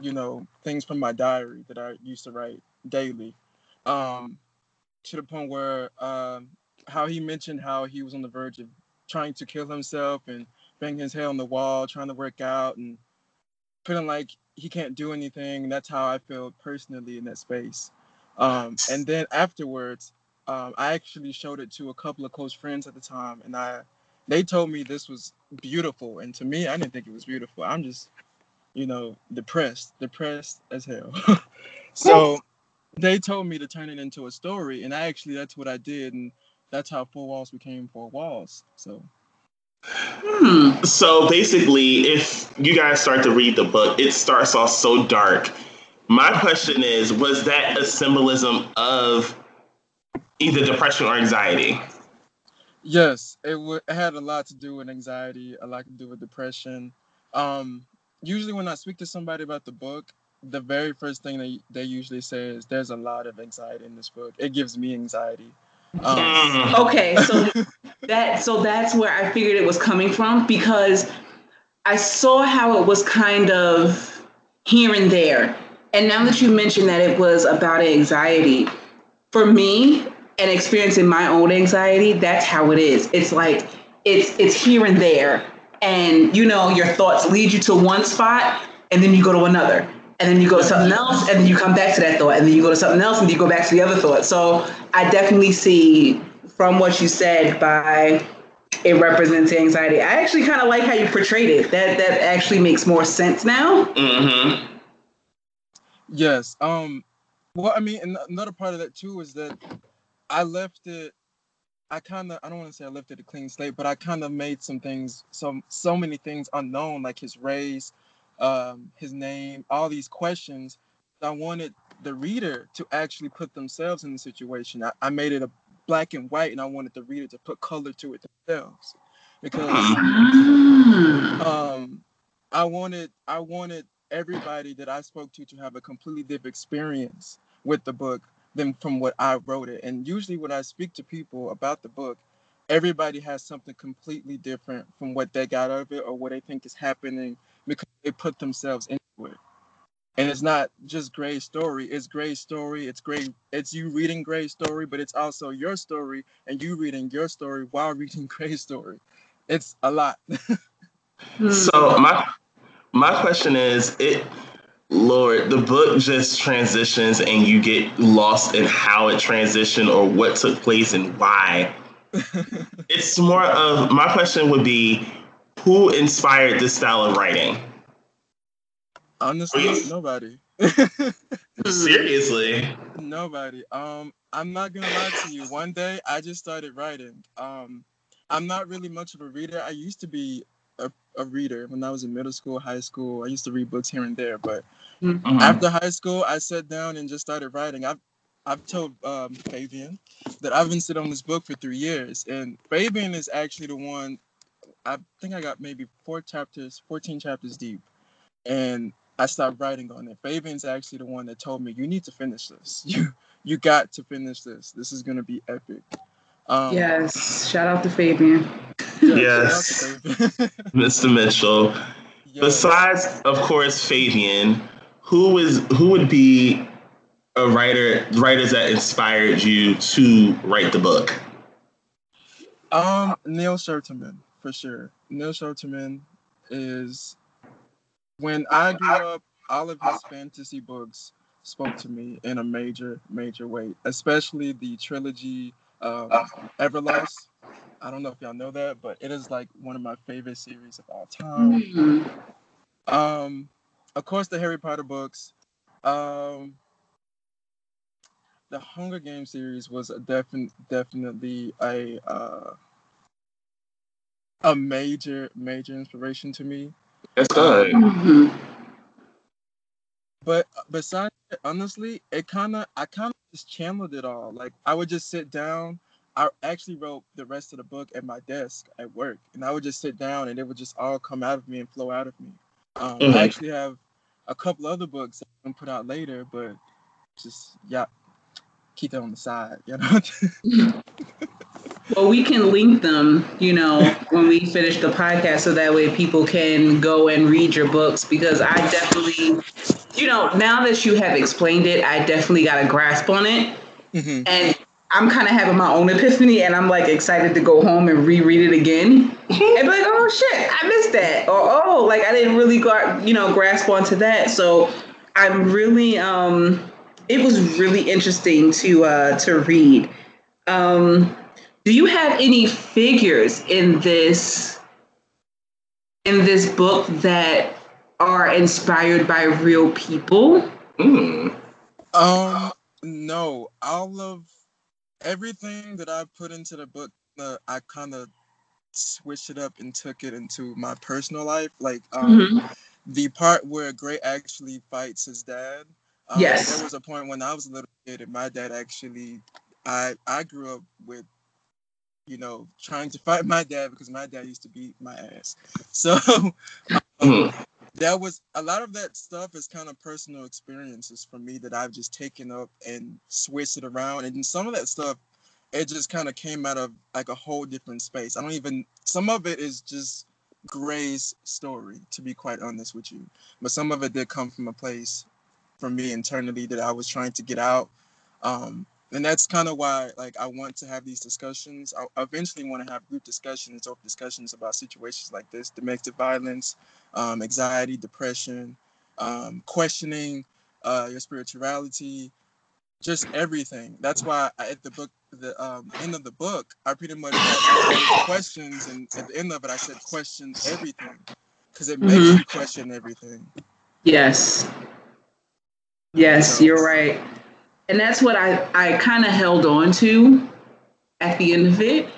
Speaker 6: you know, things from my diary that I used to write daily. Um, to the point where um, how he mentioned how he was on the verge of trying to kill himself and banging his head on the wall, trying to work out and feeling like he can't do anything. That's how I feel personally in that space. Um, and then afterwards, um, I actually showed it to a couple of close friends at the time, and I they told me this was beautiful. And to me, I didn't think it was beautiful. I'm just, you know, depressed, depressed as hell. so they told me to turn it into a story, and I actually that's what I did, and that's how Four Walls became Four Walls. So.
Speaker 1: Hmm. So basically, if you guys start to read the book, it starts off so dark. My question is, was that a symbolism of either depression or anxiety?
Speaker 6: Yes, it, w- it had a lot to do with anxiety, a lot to do with depression. Um, usually, when I speak to somebody about the book, the very first thing they, they usually say is, There's a lot of anxiety in this book. It gives me anxiety.
Speaker 2: Um, mm. okay, so that so that's where I figured it was coming from because I saw how it was kind of here and there. And now that you mentioned that it was about anxiety, for me, and experiencing my own anxiety, that's how it is. It's like it's it's here and there. And you know, your thoughts lead you to one spot and then you go to another. And then you go to something else and then you come back to that thought. And then you go to something else and you go back to the other thought. So I definitely see from what you said by it represents anxiety. I actually kind of like how you portrayed it. That that actually makes more sense now.
Speaker 1: Mm-hmm.
Speaker 6: Yes. Um. Well, I mean, another part of that too is that I left it. I kind of I don't want to say I left it a clean slate, but I kind of made some things, some so many things unknown, like his race, um, his name, all these questions. I wanted the reader to actually put themselves in the situation. I, I made it a black and white, and I wanted the reader to put color to it themselves, because um, I wanted I wanted everybody that I spoke to to have a completely different experience with the book than from what I wrote it. And usually, when I speak to people about the book, everybody has something completely different from what they got out of it or what they think is happening because they put themselves into it. And it's not just Gray's story, it's Gray's story, it's great, it's you reading Gray's story, but it's also your story and you reading your story while reading Gray's story. It's a lot.
Speaker 1: so my my question is it Lord, the book just transitions and you get lost in how it transitioned or what took place and why. it's more of my question would be who inspired this style of writing?
Speaker 6: Honestly, nobody.
Speaker 1: Seriously.
Speaker 6: Nobody. Um, I'm not gonna lie to you. One day I just started writing. Um, I'm not really much of a reader. I used to be a, a reader when I was in middle school, high school. I used to read books here and there, but mm-hmm. after high school, I sat down and just started writing. I've I've told um, Fabian that I've been sitting on this book for three years, and Fabian is actually the one. I think I got maybe four chapters, fourteen chapters deep, and I stopped writing on it. Fabian's actually the one that told me, "You need to finish this. You you got to finish this. This is gonna be epic."
Speaker 2: Um, yes, shout out to Fabian.
Speaker 1: yes, Mr. Mitchell. Yes. Besides, of course, Fabian, who is who would be a writer writers that inspired you to write the book?
Speaker 6: Um, Neal Shusterman for sure. Neal Shusterman is when I grew up, all of his fantasy books spoke to me in a major, major way, especially the trilogy um, Everlost. I don't know if y'all know that, but it is like one of my favorite series of all time. Mm-hmm. Um, of course, the Harry Potter books. Um, the Hunger Games series was a defin- definitely a uh, a major major inspiration to me.
Speaker 1: That's good. Mm-hmm.
Speaker 6: But besides, honestly, it kind of I kind of just channeled it all. Like I would just sit down. I actually wrote the rest of the book at my desk at work, and I would just sit down, and it would just all come out of me and flow out of me. Um, mm-hmm. I actually have a couple other books that I'm put out later, but just yeah, keep it on the side, you know.
Speaker 2: well, we can link them, you know, when we finish the podcast, so that way people can go and read your books because I definitely you know, now that you have explained it, I definitely got a grasp on it. Mm-hmm. And I'm kind of having my own epiphany and I'm like excited to go home and reread it again and be like, oh shit, I missed that. Or oh, like I didn't really got, you know, grasp onto that. So I'm really um it was really interesting to uh to read. Um do you have any figures in this in this book that are inspired by real people?
Speaker 6: Mm. Um no, all of everything that I put into the book, uh, I kind of switched it up and took it into my personal life. Like um, mm-hmm. the part where Gray actually fights his dad. Um, yes. There was a point when I was a little kid and my dad actually, I I grew up with, you know, trying to fight my dad because my dad used to beat my ass. So. Um, mm-hmm that was a lot of that stuff is kind of personal experiences for me that I've just taken up and switched it around. And some of that stuff, it just kind of came out of like a whole different space. I don't even, some of it is just Gray's story, to be quite honest with you. But some of it did come from a place for me internally that I was trying to get out. Um, and that's kind of why like i want to have these discussions. I eventually want to have group discussions or discussions about situations like this domestic violence um, anxiety depression um, questioning uh, your spirituality just everything. That's why I, at the book the um, end of the book i pretty much had questions and at the end of it i said questions everything because it makes mm-hmm. you question everything.
Speaker 2: Yes. Yes so, you're right and that's what I, I kind of held on to at the end of it.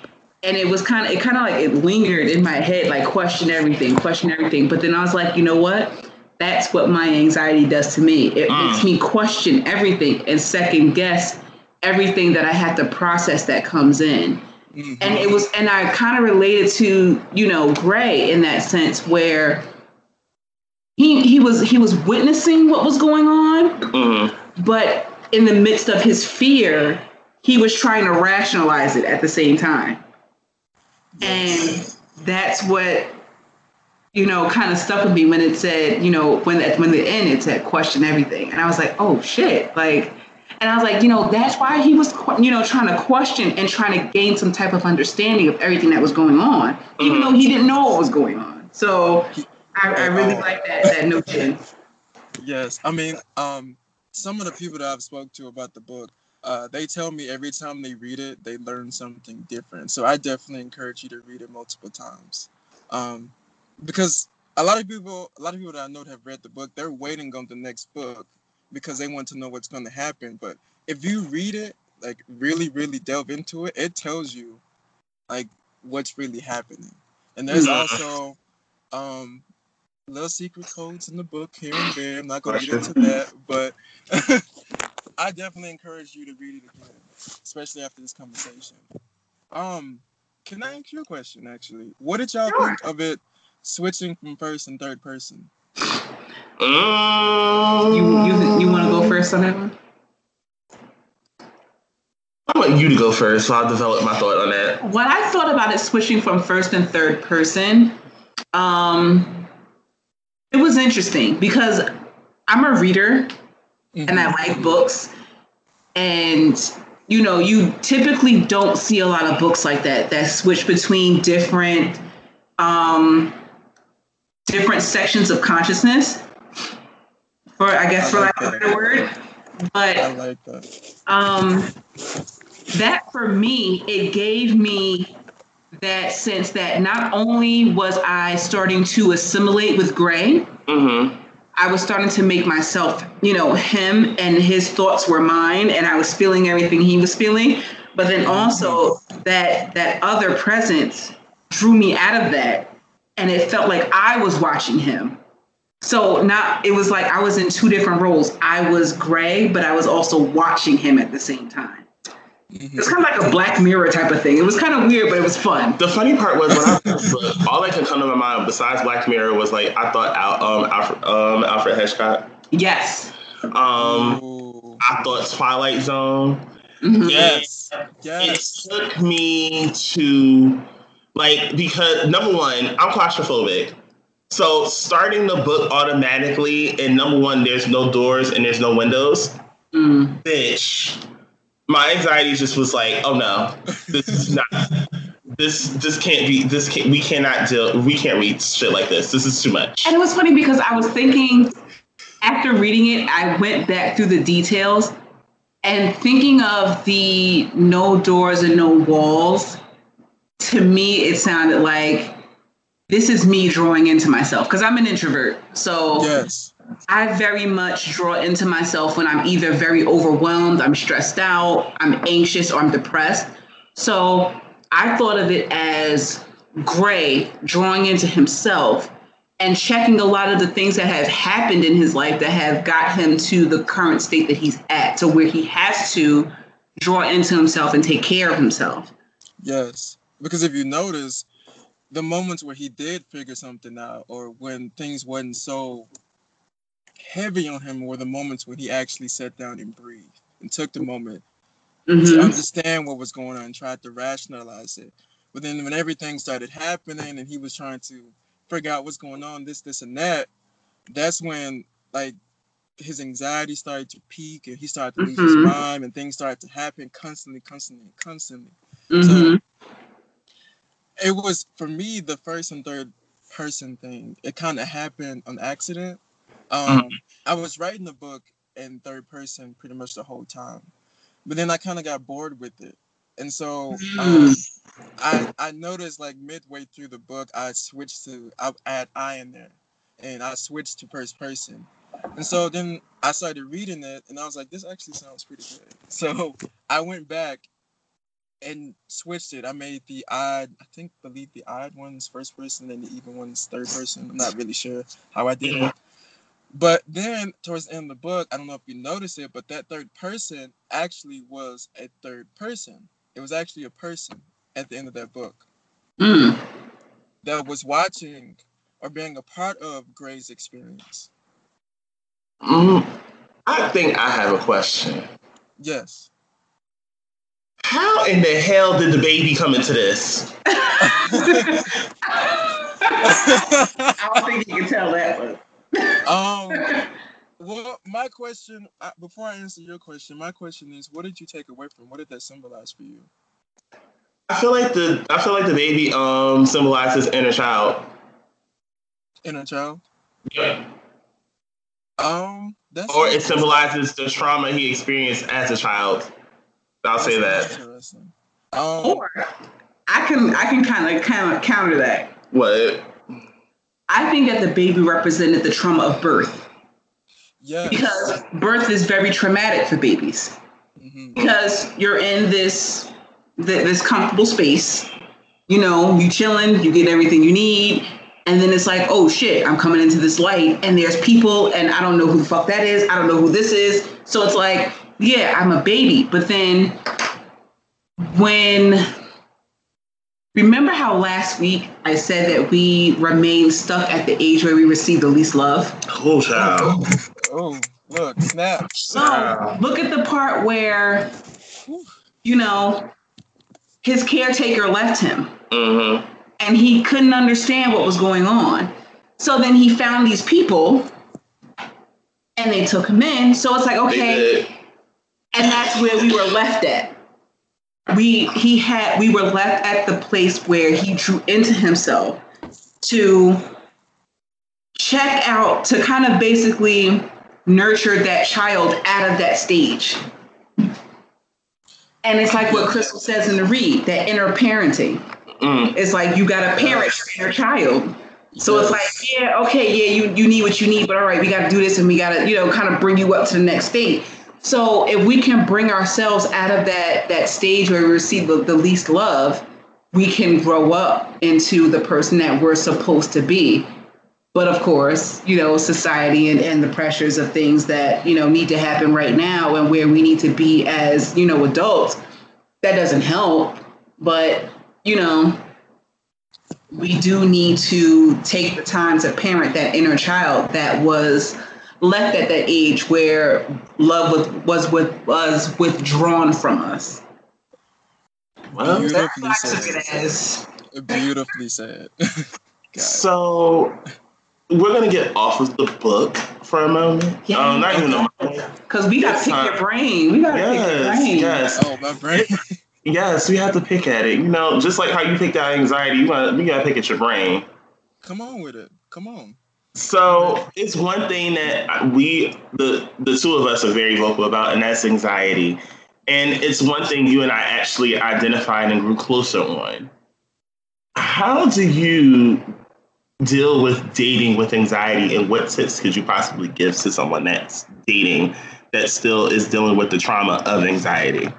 Speaker 2: And it was kind of, it kind of like it lingered in my head, like question everything, question everything. But then I was like, you know what? That's what my anxiety does to me. It mm. makes me question everything and second guess everything that I have to process that comes in. Mm-hmm. And it was, and I kind of related to, you know, Gray in that sense where he he was he was witnessing what was going on, mm-hmm. but in the midst of his fear, he was trying to rationalize it at the same time. And that's what, you know, kind of stuck with me when it said, you know, when at when the end it said question everything. And I was like, oh shit. Like, and I was like, you know, that's why he was, you know, trying to question and trying to gain some type of understanding of everything that was going on, mm-hmm. even though he didn't know what was going on. So I, I really uh, like that that notion.
Speaker 6: Yes, I mean, um, some of the people that I've spoke to about the book, uh, they tell me every time they read it, they learn something different. So I definitely encourage you to read it multiple times, um, because a lot of people, a lot of people that I know that have read the book, they're waiting on the next book because they want to know what's going to happen. But if you read it, like really, really delve into it, it tells you like what's really happening. And there's also um, little secret codes in the book here and there. I'm not going to get into that, but I definitely encourage you to read it again, especially after this conversation. Um, can I ask you a question? Actually, what did y'all sure. think of it switching from first and third person?
Speaker 2: Um, you you you want to go first on that one?
Speaker 1: I want you to go first, so I'll develop my thought on that.
Speaker 2: What I thought about it switching from first and third person, um, it was interesting because I'm a reader mm-hmm. and I mm-hmm. like books. And you know, you typically don't see a lot of books like that that switch between different um different sections of consciousness. For I guess I for like lack of a better word. But I like that. Um that for me, it gave me that sense that not only was I starting to assimilate with Gray, mm-hmm. I was starting to make myself, you know, him and his thoughts were mine, and I was feeling everything he was feeling. But then also that that other presence drew me out of that, and it felt like I was watching him. So now it was like I was in two different roles. I was Gray, but I was also watching him at the same time. Mm-hmm. It's kind of like a Black Mirror type of thing. It was kind of weird, but it was fun.
Speaker 1: The funny part was when I book, all that could come to my mind besides Black Mirror was like I thought Al, um, Alfred, um, Alfred Hitchcock.
Speaker 2: Yes.
Speaker 1: Um, Ooh. I thought Twilight Zone.
Speaker 6: Mm-hmm. Yes. Yes.
Speaker 1: It took me to like because number one, I'm claustrophobic. So starting the book automatically, and number one, there's no doors and there's no windows.
Speaker 2: Mm.
Speaker 1: Bitch, my anxiety just was like, oh no, this is not. This this can't be. This can't. We cannot deal. We can't read shit like this. This is too much.
Speaker 2: And it was funny because I was thinking, after reading it, I went back through the details and thinking of the no doors and no walls. To me, it sounded like this is me drawing into myself because I'm an introvert. So
Speaker 6: Yes.
Speaker 2: I very much draw into myself when I'm either very overwhelmed, I'm stressed out, I'm anxious, or I'm depressed. So I thought of it as Gray drawing into himself and checking a lot of the things that have happened in his life that have got him to the current state that he's at, to where he has to draw into himself and take care of himself.
Speaker 6: Yes. Because if you notice, the moments where he did figure something out or when things wasn't so heavy on him were the moments when he actually sat down and breathed and took the moment to
Speaker 2: Mhm.
Speaker 6: understand what was going on and tried to rationalize it. But then when everything started happening and he was trying to figure out what's going on, this, this, and that, that's when like his anxiety started to peak and he started to lose his
Speaker 2: Mhm.
Speaker 6: mind and things started to happen constantly, constantly, constantly.
Speaker 2: Mhm.
Speaker 6: It was for me the first and third person thing. It kind of happened on accident. Um, I was writing the book in third person pretty much the whole time, but then I kind of got bored with it, and so um, I I noticed like midway through the book I switched to I add I in there, and I switched to first person, and so then I started reading it, and I was like, this actually sounds pretty good. So I went back and switched it. I made the odd, I think, believe the odd ones first person and the even ones third person. I'm not really sure how I did it. But then towards the end of the book, I don't know if you noticed it, but that third person actually was a third person. It was actually a person at the end of that book
Speaker 2: Mm.
Speaker 6: that was watching or being a part of Gray's experience.
Speaker 1: Mm, I think I have a question.
Speaker 6: Yes.
Speaker 1: How in the hell did the baby come into this?
Speaker 2: I don't think you can tell that one.
Speaker 6: Um. Well, my question uh, before I answer your question, my question is, what did you take away from? What did that symbolize for you?
Speaker 1: I feel like the I feel like the baby um symbolizes inner child.
Speaker 6: Inner child.
Speaker 1: Yeah.
Speaker 6: Um. That's
Speaker 1: Or it symbolizes the trauma he experienced as a child. I'll say that.
Speaker 6: Interesting. Um.
Speaker 2: Or I can I can kind of kind of counter that.
Speaker 1: What?
Speaker 2: I think that the baby represented the trauma of birth
Speaker 6: Yes.
Speaker 2: because birth is very traumatic for babies
Speaker 6: Mhm.
Speaker 2: because you're in this th- this comfortable space. You know, you chilling, you get everything you need, and then it's like, oh shit, I'm coming into this light, and there's people, and I don't know who the fuck that is. I don't know who this is. So it's like, yeah, I'm a baby, but then when remember how last week I said that we remain stuck at the age where we receive the least love?
Speaker 1: Oh child.
Speaker 6: Oh, look, snap.
Speaker 2: So look at the part where, you know, his caretaker left him
Speaker 1: Mm-hmm.
Speaker 2: and he couldn't understand what was going on. So then he found these people and they took him in. So it's like, okay, and that's where we were left at. We he had we were left at the place where he drew into himself to check out to kind of basically nurture that child out of that stage. And it's like what Crissle says in the read, that inner parenting.
Speaker 1: Mm.
Speaker 2: It's like you got to parent your inner child. So it's like, yeah, okay, yeah, you, you need what you need, but all right, we got to do this and we got to, you know, kind of bring you up to the next state. So if we can bring ourselves out of that that stage where we receive the, the least love, we can grow up into the person that we're supposed to be. But of course, you know, society and, and the pressures of things that, you know, need to happen right now and where we need to be as, you know, adults, that doesn't help. But, you know, we do need to take the time to parent that inner child that was left at that age where love was was with was withdrawn from us.
Speaker 1: Well,
Speaker 2: That's
Speaker 6: Beautifully
Speaker 2: what it
Speaker 6: said.
Speaker 2: as.
Speaker 6: Beautifully said.
Speaker 1: So we're gonna get off of the book for a moment.
Speaker 2: Yeah.
Speaker 1: Um, not even a moment.
Speaker 2: Because we got to
Speaker 1: It's
Speaker 2: pick
Speaker 1: time.
Speaker 2: your brain. We got to pick your
Speaker 1: Yes,
Speaker 2: brain.
Speaker 1: yes,
Speaker 6: Oh, my brain.
Speaker 1: yes. We have to pick at it. You know, just like how you picked out anxiety, you gotta, we gotta pick at your brain.
Speaker 6: Come on with it. Come on.
Speaker 1: So it's one thing that we, the the two of us, are very vocal about, and that's anxiety. And it's one thing you and I actually identified and grew closer on. How do you deal with dating with anxiety, and what tips could you possibly give to someone that's dating that still is dealing with the trauma of anxiety?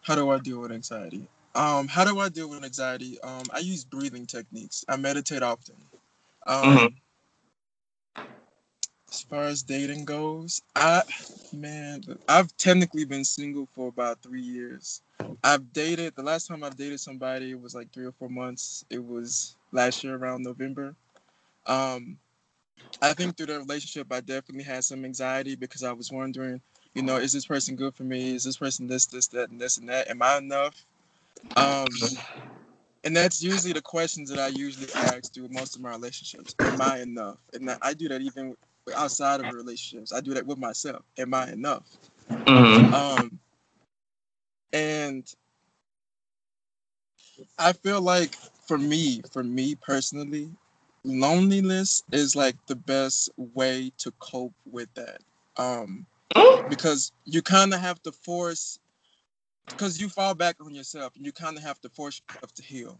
Speaker 6: How do I deal with anxiety? Um, how do I deal with anxiety? Um, I use breathing techniques. I meditate often. Um,
Speaker 1: Mhm.
Speaker 6: As far as dating goes, I man, I've technically been single for about three years. I've dated. The last time I've dated somebody was like three or four months. It was last year around November. Um, I think through the relationship, I definitely had some anxiety because I was wondering, you know, is this person good for me? Is this person this, this, that, and this and that? Am I enough? Um, and that's usually the questions that I usually ask through most of my relationships. Am I enough? And I do that even outside of relationships. I do that with myself. Am I enough?
Speaker 1: Mm-hmm.
Speaker 6: Um, and I feel like for me, for me personally, loneliness is like the best way to cope with that. Um, because you kind of have to force, because you fall back on yourself, and you kind of have to force yourself to heal.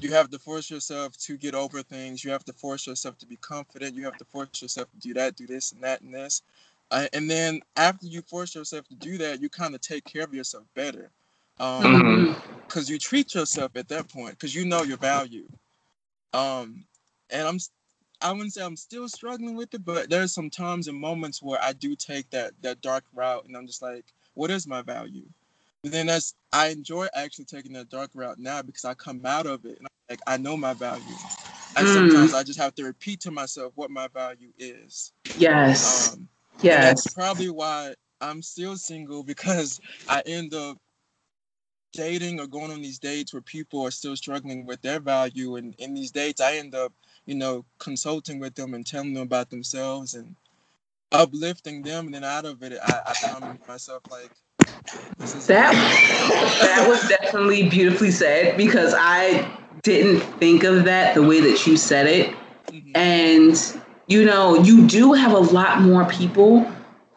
Speaker 6: You have to force yourself to get over things. You have to force yourself to be confident. You have to force yourself to do that, do this, and that, and this. Uh, and then after you force yourself to do that, you kind of take care of yourself better. Um,
Speaker 1: Mhm.
Speaker 6: because you treat yourself at that point because you know your value. Um, and I'm, I wouldn't say I'm still struggling with it, but there's some times and moments where I do take that that dark route, and I'm just like, what is my value? And then that's I enjoy actually taking that dark route now because I come out of it and I'm like I know my value, and
Speaker 2: Mm.
Speaker 6: sometimes I just have to repeat to myself what my value is.
Speaker 2: Yes.
Speaker 6: Um, and that's
Speaker 2: yes.
Speaker 6: probably why I'm still single because I end up dating or going on these dates where people are still struggling with their value. And in these dates, I end up, you know, consulting with them and telling them about themselves and uplifting them. And then out of it, I, I find myself like,
Speaker 2: That that was definitely beautifully said because I didn't think of that the way that you said it.
Speaker 6: Mhm.
Speaker 2: And you know, you do have a lot more people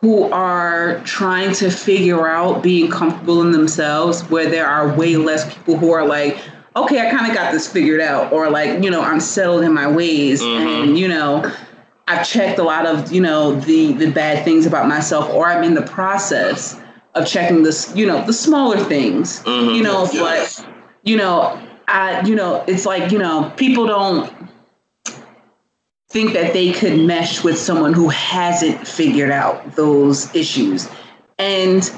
Speaker 2: who are trying to figure out being comfortable in themselves where there are way less people who are like, okay, I kind of got this figured out or like, you know, I'm settled in my ways
Speaker 1: Mhm.
Speaker 2: and you know, I've checked a lot of, you know, the the bad things about myself or I'm in the process of checking this, you know, the smaller things.
Speaker 1: Mhm.
Speaker 2: You know,
Speaker 6: Yes.
Speaker 2: but you know, I you know, it's like, you know, people don't think that they could mesh with someone who hasn't figured out those issues. And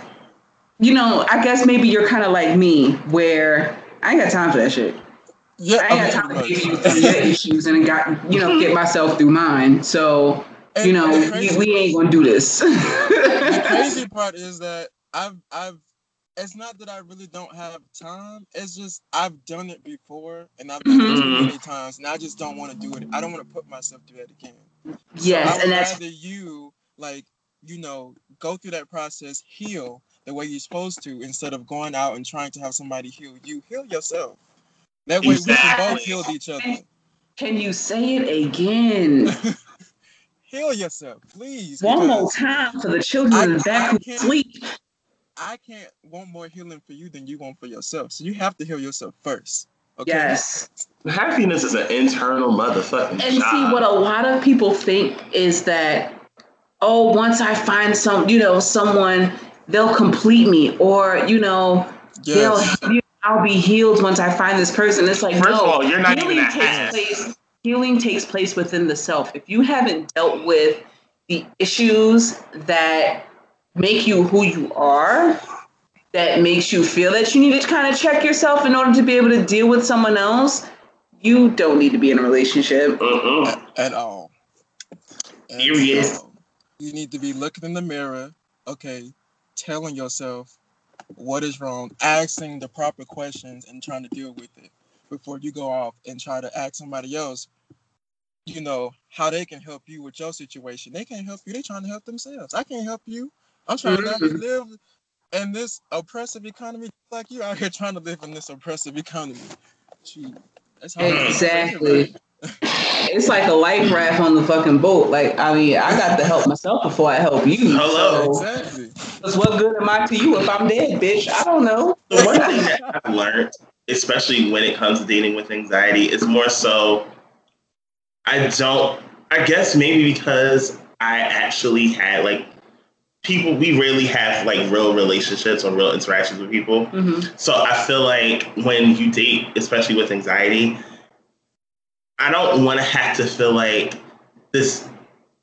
Speaker 2: you know, I guess maybe you're kind of like me where I ain't got time for that shit.
Speaker 6: yeah,
Speaker 2: I ain't got time to give you your issues and got, you know, get myself through mine. So, you know, we, we ain't gonna do this.
Speaker 6: the crazy part is that I've I've it's not that I really don't have time. It's just I've done it before and I've done it too
Speaker 1: Mhm.
Speaker 6: many times and I just don't want to do it. I don't want to put myself through that again.
Speaker 2: yes,
Speaker 6: would
Speaker 2: and that's
Speaker 6: rather you like you know go through that process, heal the way you're supposed to, instead of going out and trying to have somebody heal you. Heal yourself. That way we can both heal each other.
Speaker 2: can you say it again?
Speaker 6: Heal yourself, please.
Speaker 2: One more time for the children
Speaker 6: I-
Speaker 2: in the back who sleep.
Speaker 6: I can't want more healing for you than you want for yourself. So you have to heal yourself first. Okay.
Speaker 2: Yes.
Speaker 1: Happiness is an internal motherfucking
Speaker 2: And
Speaker 1: job.
Speaker 2: see, what a lot of people think is that, oh, once I find some, you know, someone, they'll complete me, or you know,
Speaker 6: Yes.
Speaker 2: they'll, you I'll be healed once I find this person. It's like,
Speaker 1: First
Speaker 2: no,
Speaker 1: of all, you're not
Speaker 2: healing
Speaker 1: even a
Speaker 2: takes
Speaker 1: half.
Speaker 2: place. Healing takes place within the self. If you haven't dealt with the issues that make you who you are, that makes you feel that you need to kind of check yourself in order to be able to deal with someone else, you don't need to be in a relationship.
Speaker 1: Mm-mm.
Speaker 6: At, at all. At
Speaker 1: Period.
Speaker 6: all. You need to be looking in the mirror, okay, telling yourself what is wrong, asking the proper questions, and trying to deal with it before you go off and try to ask somebody else you know, how they can help you with your situation. They can't help you. They're trying to help themselves. I can't help you. I'm trying mm-hmm. to live in this oppressive economy like you out here trying to live in this oppressive economy. Gee,
Speaker 2: exactly. it's like a life raft on the fucking boat. Like, I mean, I got to help myself before I help you.
Speaker 1: Hello.
Speaker 2: So, exactly. Because what good am I to you if I'm dead, bitch? I don't know.
Speaker 1: The one thing that I've learned, especially when it comes to dealing with anxiety, is more so I don't, I guess maybe because I actually had like people, we rarely have like real relationships or real interactions with people. Mm-hmm. So I feel like when you date, especially with anxiety, I don't want to have to feel like this.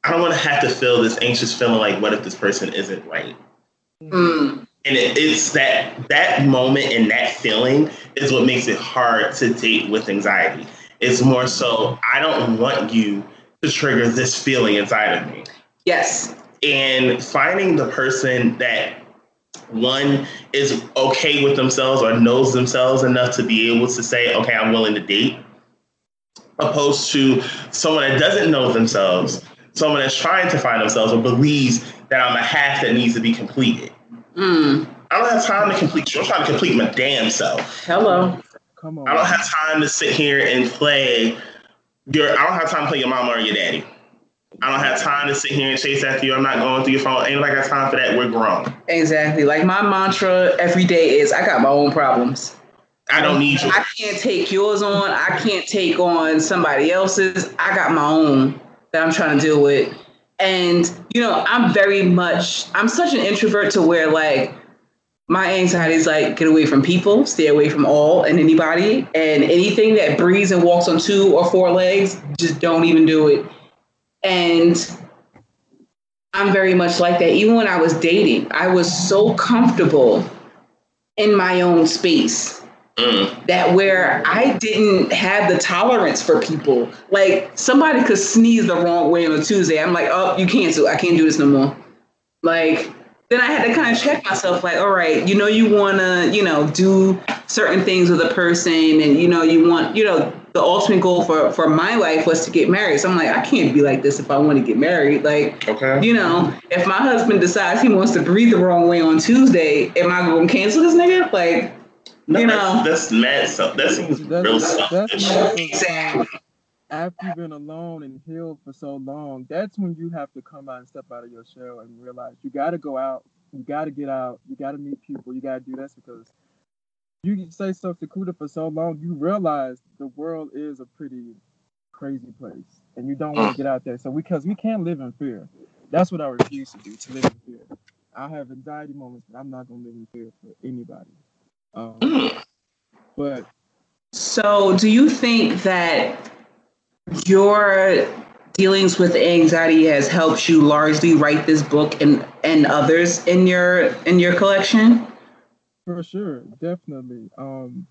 Speaker 1: I don't want to have to feel this anxious feeling like, what if this person isn't right? Mm. And it, it's that that moment and that feeling is what makes it hard to date with anxiety. It's more so I don't want you to trigger this feeling inside of me.
Speaker 2: Yes.
Speaker 1: And finding the person that one is okay with themselves or knows themselves enough to be able to say, okay, I'm willing to date opposed to someone that doesn't know themselves, someone that's trying to find themselves or believes that I'm a half that needs to be completed. Mm. I don't have time to complete you. I'm trying to complete my damn self.
Speaker 2: Hello.
Speaker 6: Come on.
Speaker 1: I don't have time to sit here and play your I don't have time to play your mama or your daddy. I don't have time to sit here and chase after you. I'm not going through your phone. Ain't like I got time for that. We're grown.
Speaker 2: Exactly. Like my mantra every day is I got my own problems.
Speaker 1: I don't need you.
Speaker 2: I can't take yours on. I can't take on somebody else's. I got my own that I'm trying to deal with. And, you know, I'm very much, I'm such an introvert to where like my anxiety is like get away from people, stay away from all and anybody. And anything that breathes and walks on two or four legs, just don't even do it. And I'm very much like that. Even when I was dating, I was so comfortable in my own space Mm. That where I didn't have the tolerance for people. Like somebody could sneeze the wrong way on a Tuesday. I'm like, oh, you can't do I can't do this no more. Like then I had to kind of check myself, like, all right, you know, you wanna, you know, do certain things with a person and you know, you want, you know, the ultimate goal for for my life was to get married. So I'm like, I can't be like this if I want to get married. Like, okay. you know, if my husband decides he wants to breathe the wrong way on Tuesday, am I gonna cancel this nigga? Like, no, you know,
Speaker 1: that's, that's mad. So that seems that's, real selfish.
Speaker 6: That's after you've been alone and healed for so long, that's when you have to come out and step out of your shell and realize you got to go out, you got to get out, you got to meet people, you got to do this because you stay so secluded for so long, you realize the world is a pretty crazy place, and you don't want to get out there. So because we can't live in fear, that's what I refuse to do to live in fear. I have anxiety moments, but I'm not gonna live in fear for anybody. Um, but
Speaker 2: so, do you think that your dealings with anxiety has helped you largely write this book and and others in your in your collection?
Speaker 6: For sure, definitely. Um,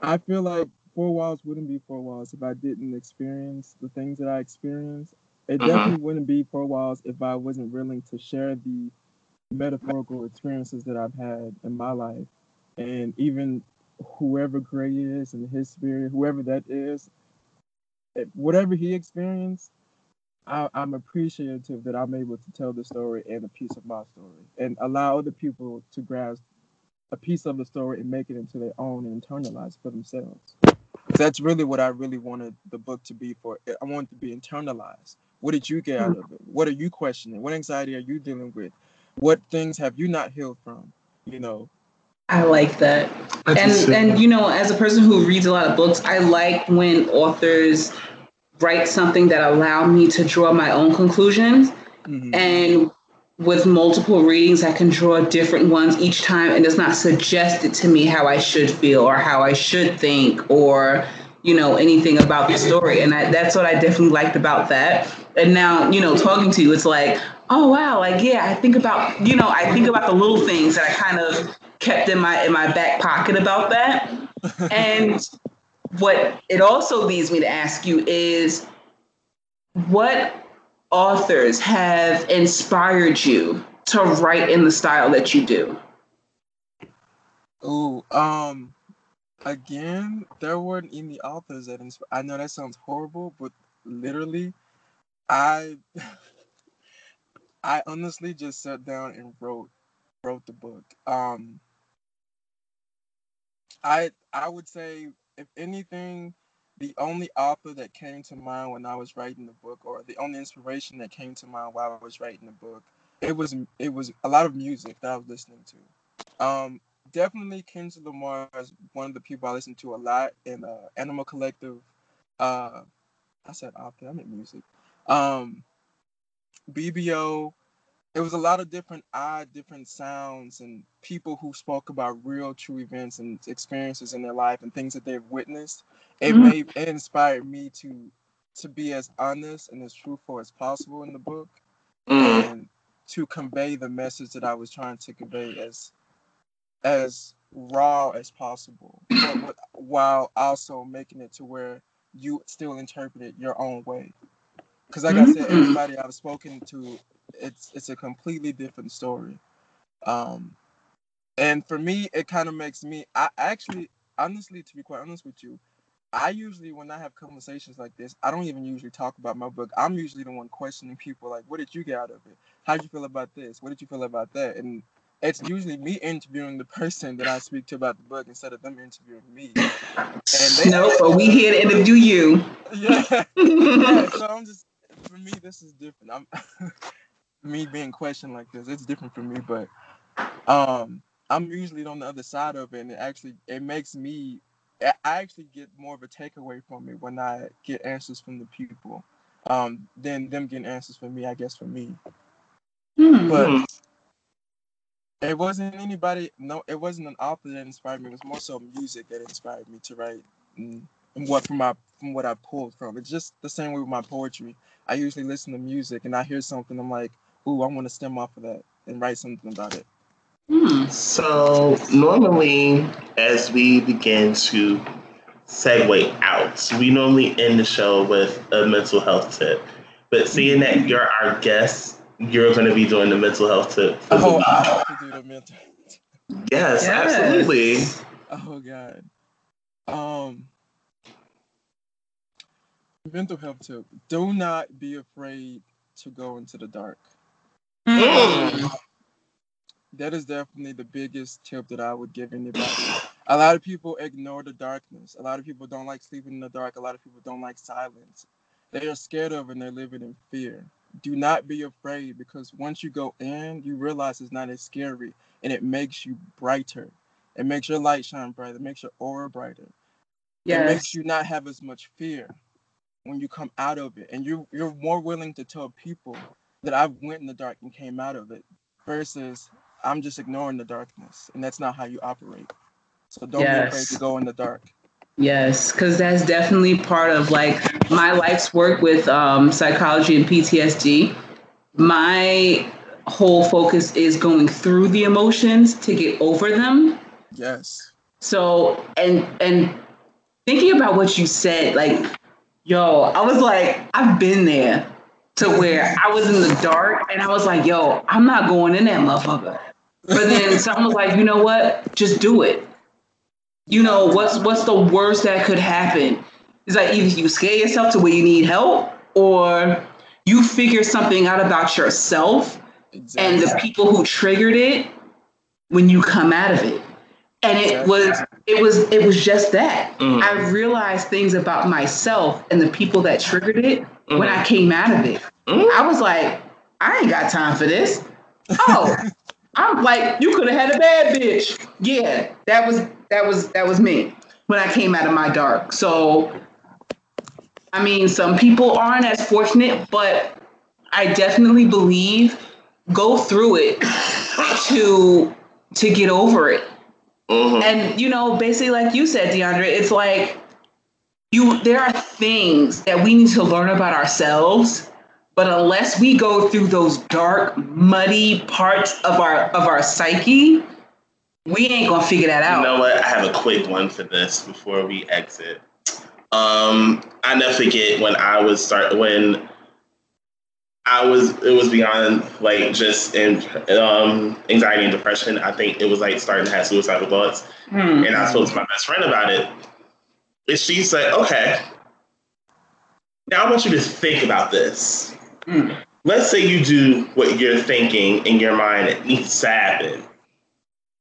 Speaker 6: I feel like Four Walls wouldn't be Four Walls if I didn't experience the things that I experienced. It uh-huh. definitely wouldn't be Four Walls if I wasn't willing to share the metaphorical experiences that I've had in my life. And even whoever Gray is and his spirit, whoever that is, whatever he experienced, I, am appreciative that I'm able to tell the story and a piece of my story and allow other people to grasp a piece of the story and make it into their own and internalize for themselves. That's really what I really wanted the book to be for. I want it to be internalized. What did you get out of it? What are you questioning? What anxiety are you dealing with? what things have you not healed from? You know.
Speaker 2: I like that. and and you know, as a person who reads a lot of books, I like when authors write something that allowed me to draw my own conclusions. Mm-hmm. And with multiple readings, I can draw different ones each time, and it's not suggested to me how I should feel or how I should think or you know anything about the story. And I, that's what I definitely liked about that. And now, you know, talking to you, it's like, oh wow, like yeah, I think about you know, I think about the little things that I kind of kept in my in my back pocket about that. and what it also leads me to ask you is what authors have inspired you to write in the style that you do?
Speaker 6: Oh, um, again, there weren't any authors that inspired. I know that sounds horrible, but literally, I I honestly just sat down and wrote wrote the book. Um, I I would say if anything, the only author that came to mind when I was writing the book, or the only inspiration that came to mind while I was writing the book, it was it was a lot of music that I was listening to. Um, definitely Kendrick Lamar is one of the people I listen to a lot in uh, Animal Collective. Uh, I said author, I meant music. Um, BBO. It was a lot of different odd, different sounds and people who spoke about real, true events and experiences in their life and things that they've witnessed. It mm-hmm. made it inspired me to to be as honest and as truthful as possible in the book, mm. and to convey the message that I was trying to convey as as raw as possible, but while also making it to where you still interpret it your own way. Because, like mm-hmm. I said, everybody I've spoken to, it's it's a completely different story. Um, and for me, it kind of makes me. I actually, honestly, to be quite honest with you, I usually when I have conversations like this, I don't even usually talk about my book. I'm usually the one questioning people like, "What did you get out of it? How did you feel about this? What did you feel about that?" And it's usually me interviewing the person that I speak to about the book instead of them interviewing me.
Speaker 2: And they, no, but we here to interview you.
Speaker 6: Yeah. yeah. So I'm just for me, this is different. I'm me being questioned like this. It's different for me, but um, I'm usually on the other side of it, and it actually it makes me. I actually get more of a takeaway from it when I get answers from the people, um, than them getting answers from me. I guess for me, mm-hmm. but it wasn't anybody. No, it wasn't an author that inspired me. It was more so music that inspired me to write. And, and what from my from what I pulled from. It's just the same way with my poetry. I usually listen to music and I hear something. I'm like, ooh, I want to stem off of that and write something about it.
Speaker 1: Hmm. So normally, as we begin to segue out, we normally end the show with a mental health tip. But seeing that you're our guest you're going to be doing the mental health tip. Oh, I have to do the mental. Yes, yes, absolutely.
Speaker 6: Oh God. Um, mental health tip: Do not be afraid to go into the dark. Mm. That is definitely the biggest tip that I would give anybody. A lot of people ignore the darkness. A lot of people don't like sleeping in the dark. A lot of people don't like silence. They are scared of and they're living in fear do not be afraid because once you go in, you realize it's not as scary and it makes you brighter. It makes your light shine brighter. It makes your aura brighter. Yes. It makes you not have as much fear when you come out of it. And you you're more willing to tell people that I went in the dark and came out of it versus I'm just ignoring the darkness. And that's not how you operate. So don't yes. be afraid to go in the dark.
Speaker 2: Yes, because that's definitely part of like my life's work with um, psychology and PTSD. My whole focus is going through the emotions to get over them.
Speaker 6: Yes.
Speaker 2: So and and thinking about what you said, like, yo, I was like, I've been there to where I was in the dark and I was like, yo, I'm not going in that motherfucker. But then someone was like, you know what? Just do it you know what's what's the worst that could happen is like either you scare yourself to where you need help or you figure something out about yourself exactly. and the people who triggered it when you come out of it and it was it was it was just that mm. i realized things about myself and the people that triggered it mm. when i came out of it mm. i was like i ain't got time for this oh i'm like you could have had a bad bitch yeah that was that was that was me when I came out of my dark. So I mean, some people aren't as fortunate, but I definitely believe go through it to to get over it. Mm-hmm. And you know, basically like you said, DeAndre, it's like you there are things that we need to learn about ourselves but unless we go through those dark muddy parts of our of our psyche we ain't gonna figure that out.
Speaker 1: You know what? I have a quick one for this before we exit. Um, I never forget when I was start when I was it was beyond like just in um, anxiety and depression. I think it was like starting to have suicidal thoughts.
Speaker 2: Hmm.
Speaker 1: And I spoke to my best friend about it. And she said, okay, now I want you to think about this.
Speaker 2: Hmm.
Speaker 1: Let's say you do what you're thinking in your mind it needs to happen.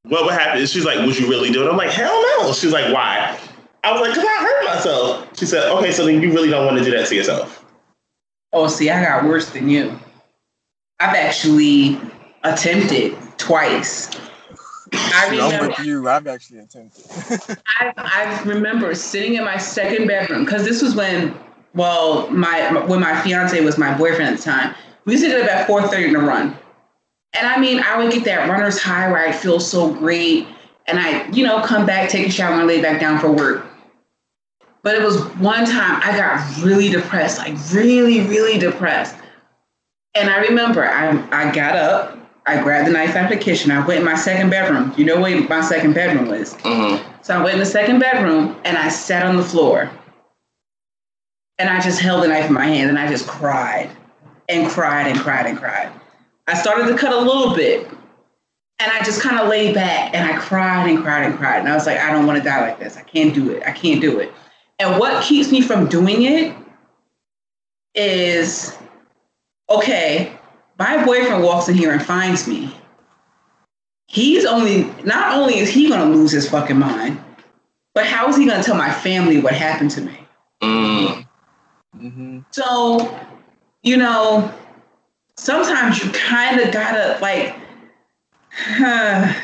Speaker 1: What would happen? She's like, would you really do it? I'm like, hell no. She's like, why? I was like, because I hurt myself. She said, okay, so then you really don't want to do that to yourself.
Speaker 2: Oh, see, I got worse than you. I've actually attempted twice. I remember,
Speaker 6: with you. I've actually attempted.
Speaker 2: I, I remember sitting in my second bedroom because this was when, well, my when my fiance was my boyfriend at the time. We used to get up at four thirty to run, and I mean, I would get that runner's high where I feel so great, and I, you know, come back, take a shower, and lay back down for work. But it was one time I got really depressed, like really, really depressed. And I remember I, I got up, I grabbed the knife out of the kitchen, I went in my second bedroom. You know where my second bedroom was?
Speaker 1: Mm-hmm.
Speaker 2: So I went in the second bedroom and I sat on the floor. And I just held the knife in my hand and I just cried and cried and cried and cried. I started to cut a little bit and I just kind of laid back and I cried and cried and cried. And I was like, I don't want to die like this. I can't do it. I can't do it. And what keeps me from doing it is okay, my boyfriend walks in here and finds me. He's only, not only is he going to lose his fucking mind, but how is he going to tell my family what happened to me?
Speaker 1: Mm.
Speaker 6: hmm
Speaker 2: So, you know, sometimes you kind of gotta like,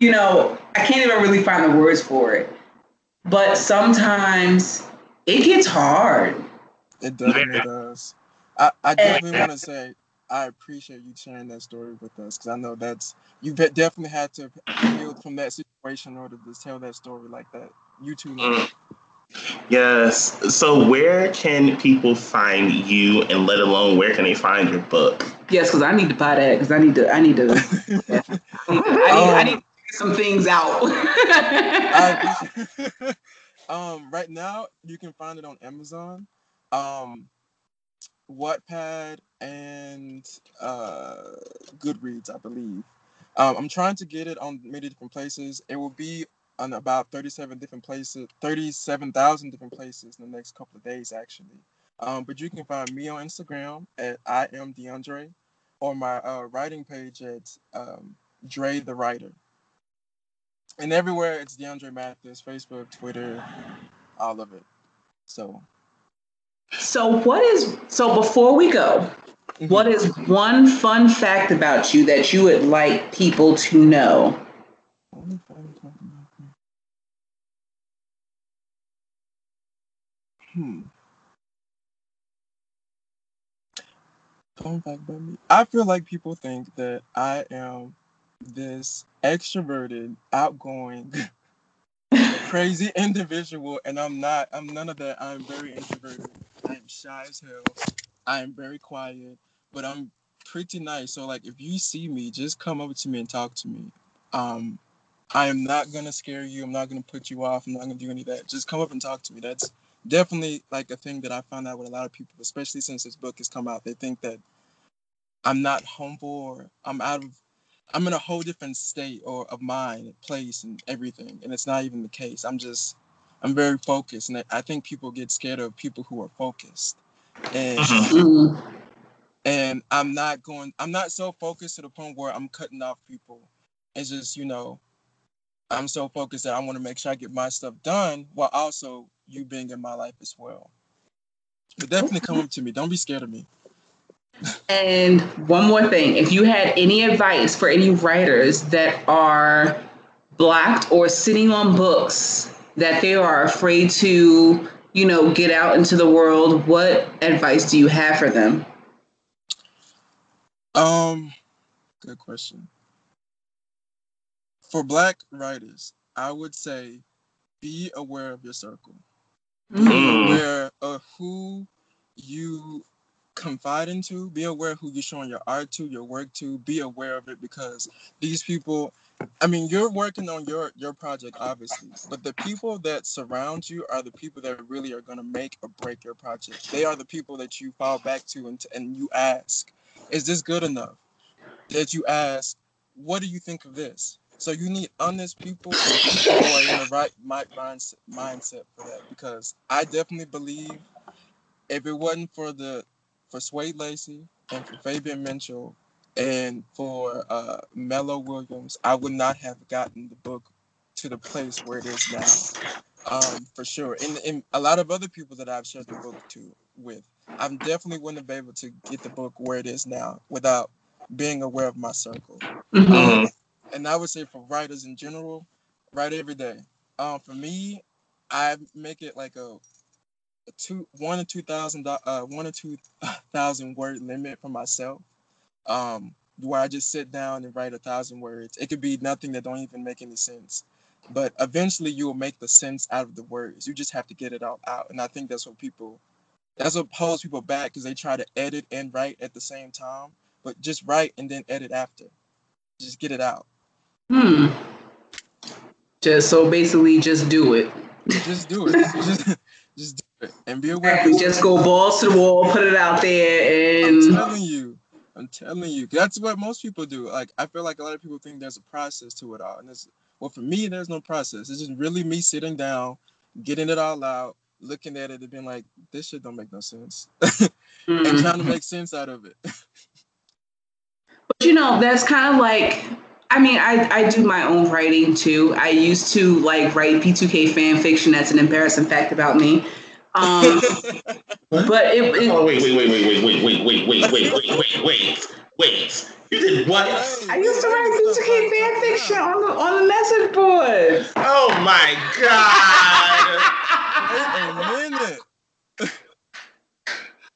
Speaker 2: you know, I can't even really find the words for it, but sometimes it gets hard.
Speaker 6: It definitely does. I, I definitely want to say I appreciate you sharing that story with us because I know that's you have definitely had to heal from that situation in order to tell that story like that. You too.
Speaker 1: Mm. Yes. So where can people find you and let alone where can they find your book?
Speaker 2: Yes, because I need to buy that because I need to. I need to. I need, I need to figure some things out.
Speaker 6: Appreciate- um, right now you can find it on Amazon, um, Wattpad, and uh, Goodreads, I believe. Um, I'm trying to get it on many different places. It will be on about 37 different places, 37,000 different places in the next couple of days, actually. Um, but you can find me on Instagram at I am DeAndre, or my uh, writing page at um, Dre the Writer. And everywhere it's DeAndre Mathis, Facebook, Twitter, all of it. So
Speaker 2: so what is so before we go? What is one fun fact about you that you would like people to know?
Speaker 6: Hmm. Fun fact about me. I feel like people think that I am this extroverted, outgoing, crazy individual, and I'm not. I'm none of that. I'm very introverted. I am shy as hell. I am very quiet, but I'm pretty nice. So like, if you see me, just come over to me and talk to me. Um, I am not gonna scare you. I'm not gonna put you off. I'm not gonna do any of that. Just come up and talk to me. That's definitely like a thing that I found out with a lot of people, especially since this book has come out. They think that I'm not humble or I'm out of I'm in a whole different state or of mind, place, and everything. And it's not even the case. I'm just I'm very focused, and I- I think people get scared of people who are focused. And
Speaker 2: Mm.
Speaker 6: and I'm not going. I'm not so focused to the point where I'm cutting off people. It's just you know, I'm so focused that I want to make sure I get my stuff done while also you being in my life as well. But definitely come up to me. Don't be scared of me.
Speaker 2: And one more thing, if you had any advice for any writers that are blocked or sitting on books that they are afraid to, you know, get out into the world, what advice do you have for them?
Speaker 6: Um, good question. For black writers, I would say be aware of your circle. Be
Speaker 1: Mm.
Speaker 6: aware of who you confide into. Be aware who you're showing your art to, your work to. Be aware of it because these people. I mean, you're working on your your project, obviously, but the people that surround you are the people that really are going to make or break your project. They are the people that you fall back to and and you ask is this good enough? That you ask, what do you think of this? So you need honest people who are in the right mindset mindset for that. Because I definitely believe if it wasn't for the for Sway Lacy and for Fabian Mitchell and for uh, Mello Williams, I would not have gotten the book to the place where it is now. Um, for sure. And, and a lot of other people that I've shared the book to with, I definitely wouldn't have been able to get the book where it is now without being aware of my circle. Mm-hmm. Um, and I would say for writers in general, write every day. Um, for me, I make it like a two, one or two thousand, uh, one or two thousand word limit for myself. Um, where I just sit down and write a thousand words. It could be nothing that don't even make any sense but eventually you will make the sense out of the words. You just have to get it all out. And I think that's what people that's what holds people back because they try to edit and write at the same time. But just write and then edit after. Just get it out.
Speaker 2: Hmm. Just so basically just do it.
Speaker 6: Just do it. just, just do it. And be aware.
Speaker 2: Exactly. Just go balls to the wall, put it out there and
Speaker 6: I'm telling you. I'm telling you. That's what most people do. Like I feel like a lot of people think there's a process to it all. And it's well, for me, there's no process. It's just really me sitting down, getting it all out, looking at it and being like, this shit don't make no sense. mm-hmm. and trying to make sense out of it. but
Speaker 2: you know, that's kind of like I mean, I, I do my own writing too. I used to like write B2K fan fiction. That's an embarrassing fact about me. Um, but it, it,
Speaker 1: oh wait wait wait wait wait wait wait wait wait wait wait wait wait you did what?
Speaker 2: I used to write B2K fan fiction on the on the message board.
Speaker 1: Oh my god!
Speaker 6: Wait a minute.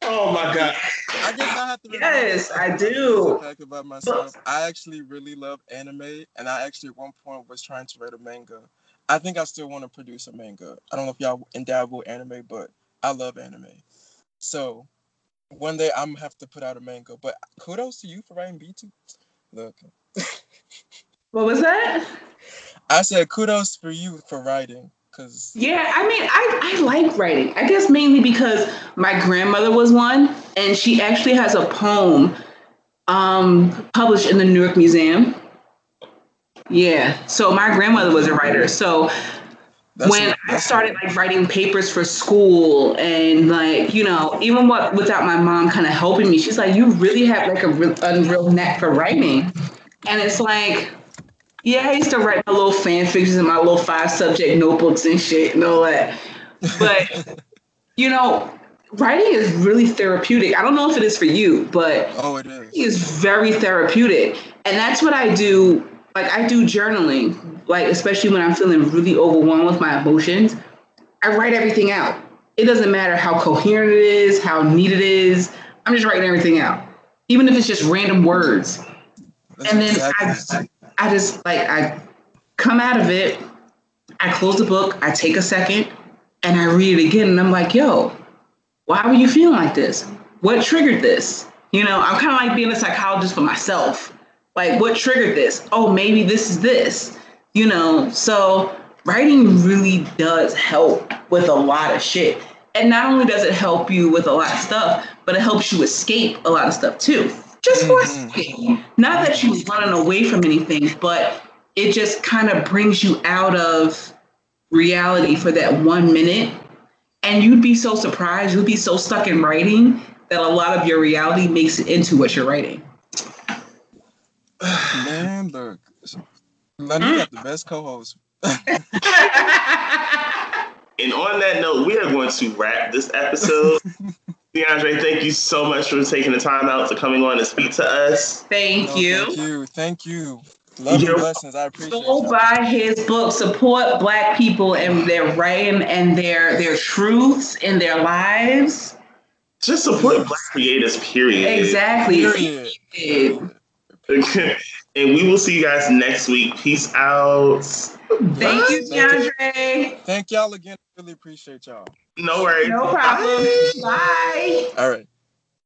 Speaker 1: Oh my god.
Speaker 6: I guess I have to.
Speaker 2: Yes, I do.
Speaker 6: Fact about myself, I actually really love anime, and I actually at one point was trying to write a manga. I think I still want to produce a manga. I don't know if y'all dabble anime, but I love anime. So one day I'm gonna have to put out a manga. But kudos to you for writing B2. Look.
Speaker 2: what was that?
Speaker 6: I said kudos for you for writing. Cause
Speaker 2: yeah, I mean, I, I like writing. I guess mainly because my grandmother was one, and she actually has a poem um, published in the Newark Museum. Yeah, so my grandmother was a writer. So that's when I started like writing papers for school and like you know even what without my mom kind of helping me, she's like, you really have like a real, unreal knack for writing, and it's like, yeah, I used to write my little fan fictions in my little five subject notebooks and shit and all that, but you know. Writing is really therapeutic. I don't know if it is for you, but
Speaker 6: oh, it is.
Speaker 2: Very therapeutic, and that's what I do like I do journaling, like especially when I'm feeling really overwhelmed with my emotions, I write everything out. It doesn't matter how coherent it is, how neat it is. I'm just writing everything out, even if it's just random words. That's and then exactly. I, I just like I come out of it. I close the book. I take a second, and I read it again, and I'm like, "Yo, why were you feeling like this? What triggered this?" You know, I'm kind of like being a psychologist for myself like, what triggered this? Oh, maybe this is this, you know? So, writing really does help with a lot of shit. And not only does it help you with a lot of stuff, but it helps you escape a lot of stuff too. Just for mm-hmm. escape. Not that you're running away from anything, but it just kind of brings you out of reality for that one minute. And you'd be so surprised, you'd be so stuck in writing that a lot of your reality makes it into what you're writing.
Speaker 6: Man, look. Lenny mm. got the best co-host. and
Speaker 1: on that note, we are going to wrap this episode. DeAndre, thank you so much for taking the time out to coming on and speak to us.
Speaker 2: Thank no, you.
Speaker 6: Thank you. Thank you. Love and blessings. I appreciate it.
Speaker 2: Go buy his book. Support black people and their writing and their their truths in their lives.
Speaker 1: Just support black creators, period.
Speaker 2: Exactly. Period.
Speaker 1: and we will see you guys next week. Peace out.
Speaker 2: Thank Bye. you, DeAndre.
Speaker 6: Thank y'all again. Really appreciate y'all.
Speaker 1: No worries.
Speaker 2: No problem. Bye.
Speaker 6: All right.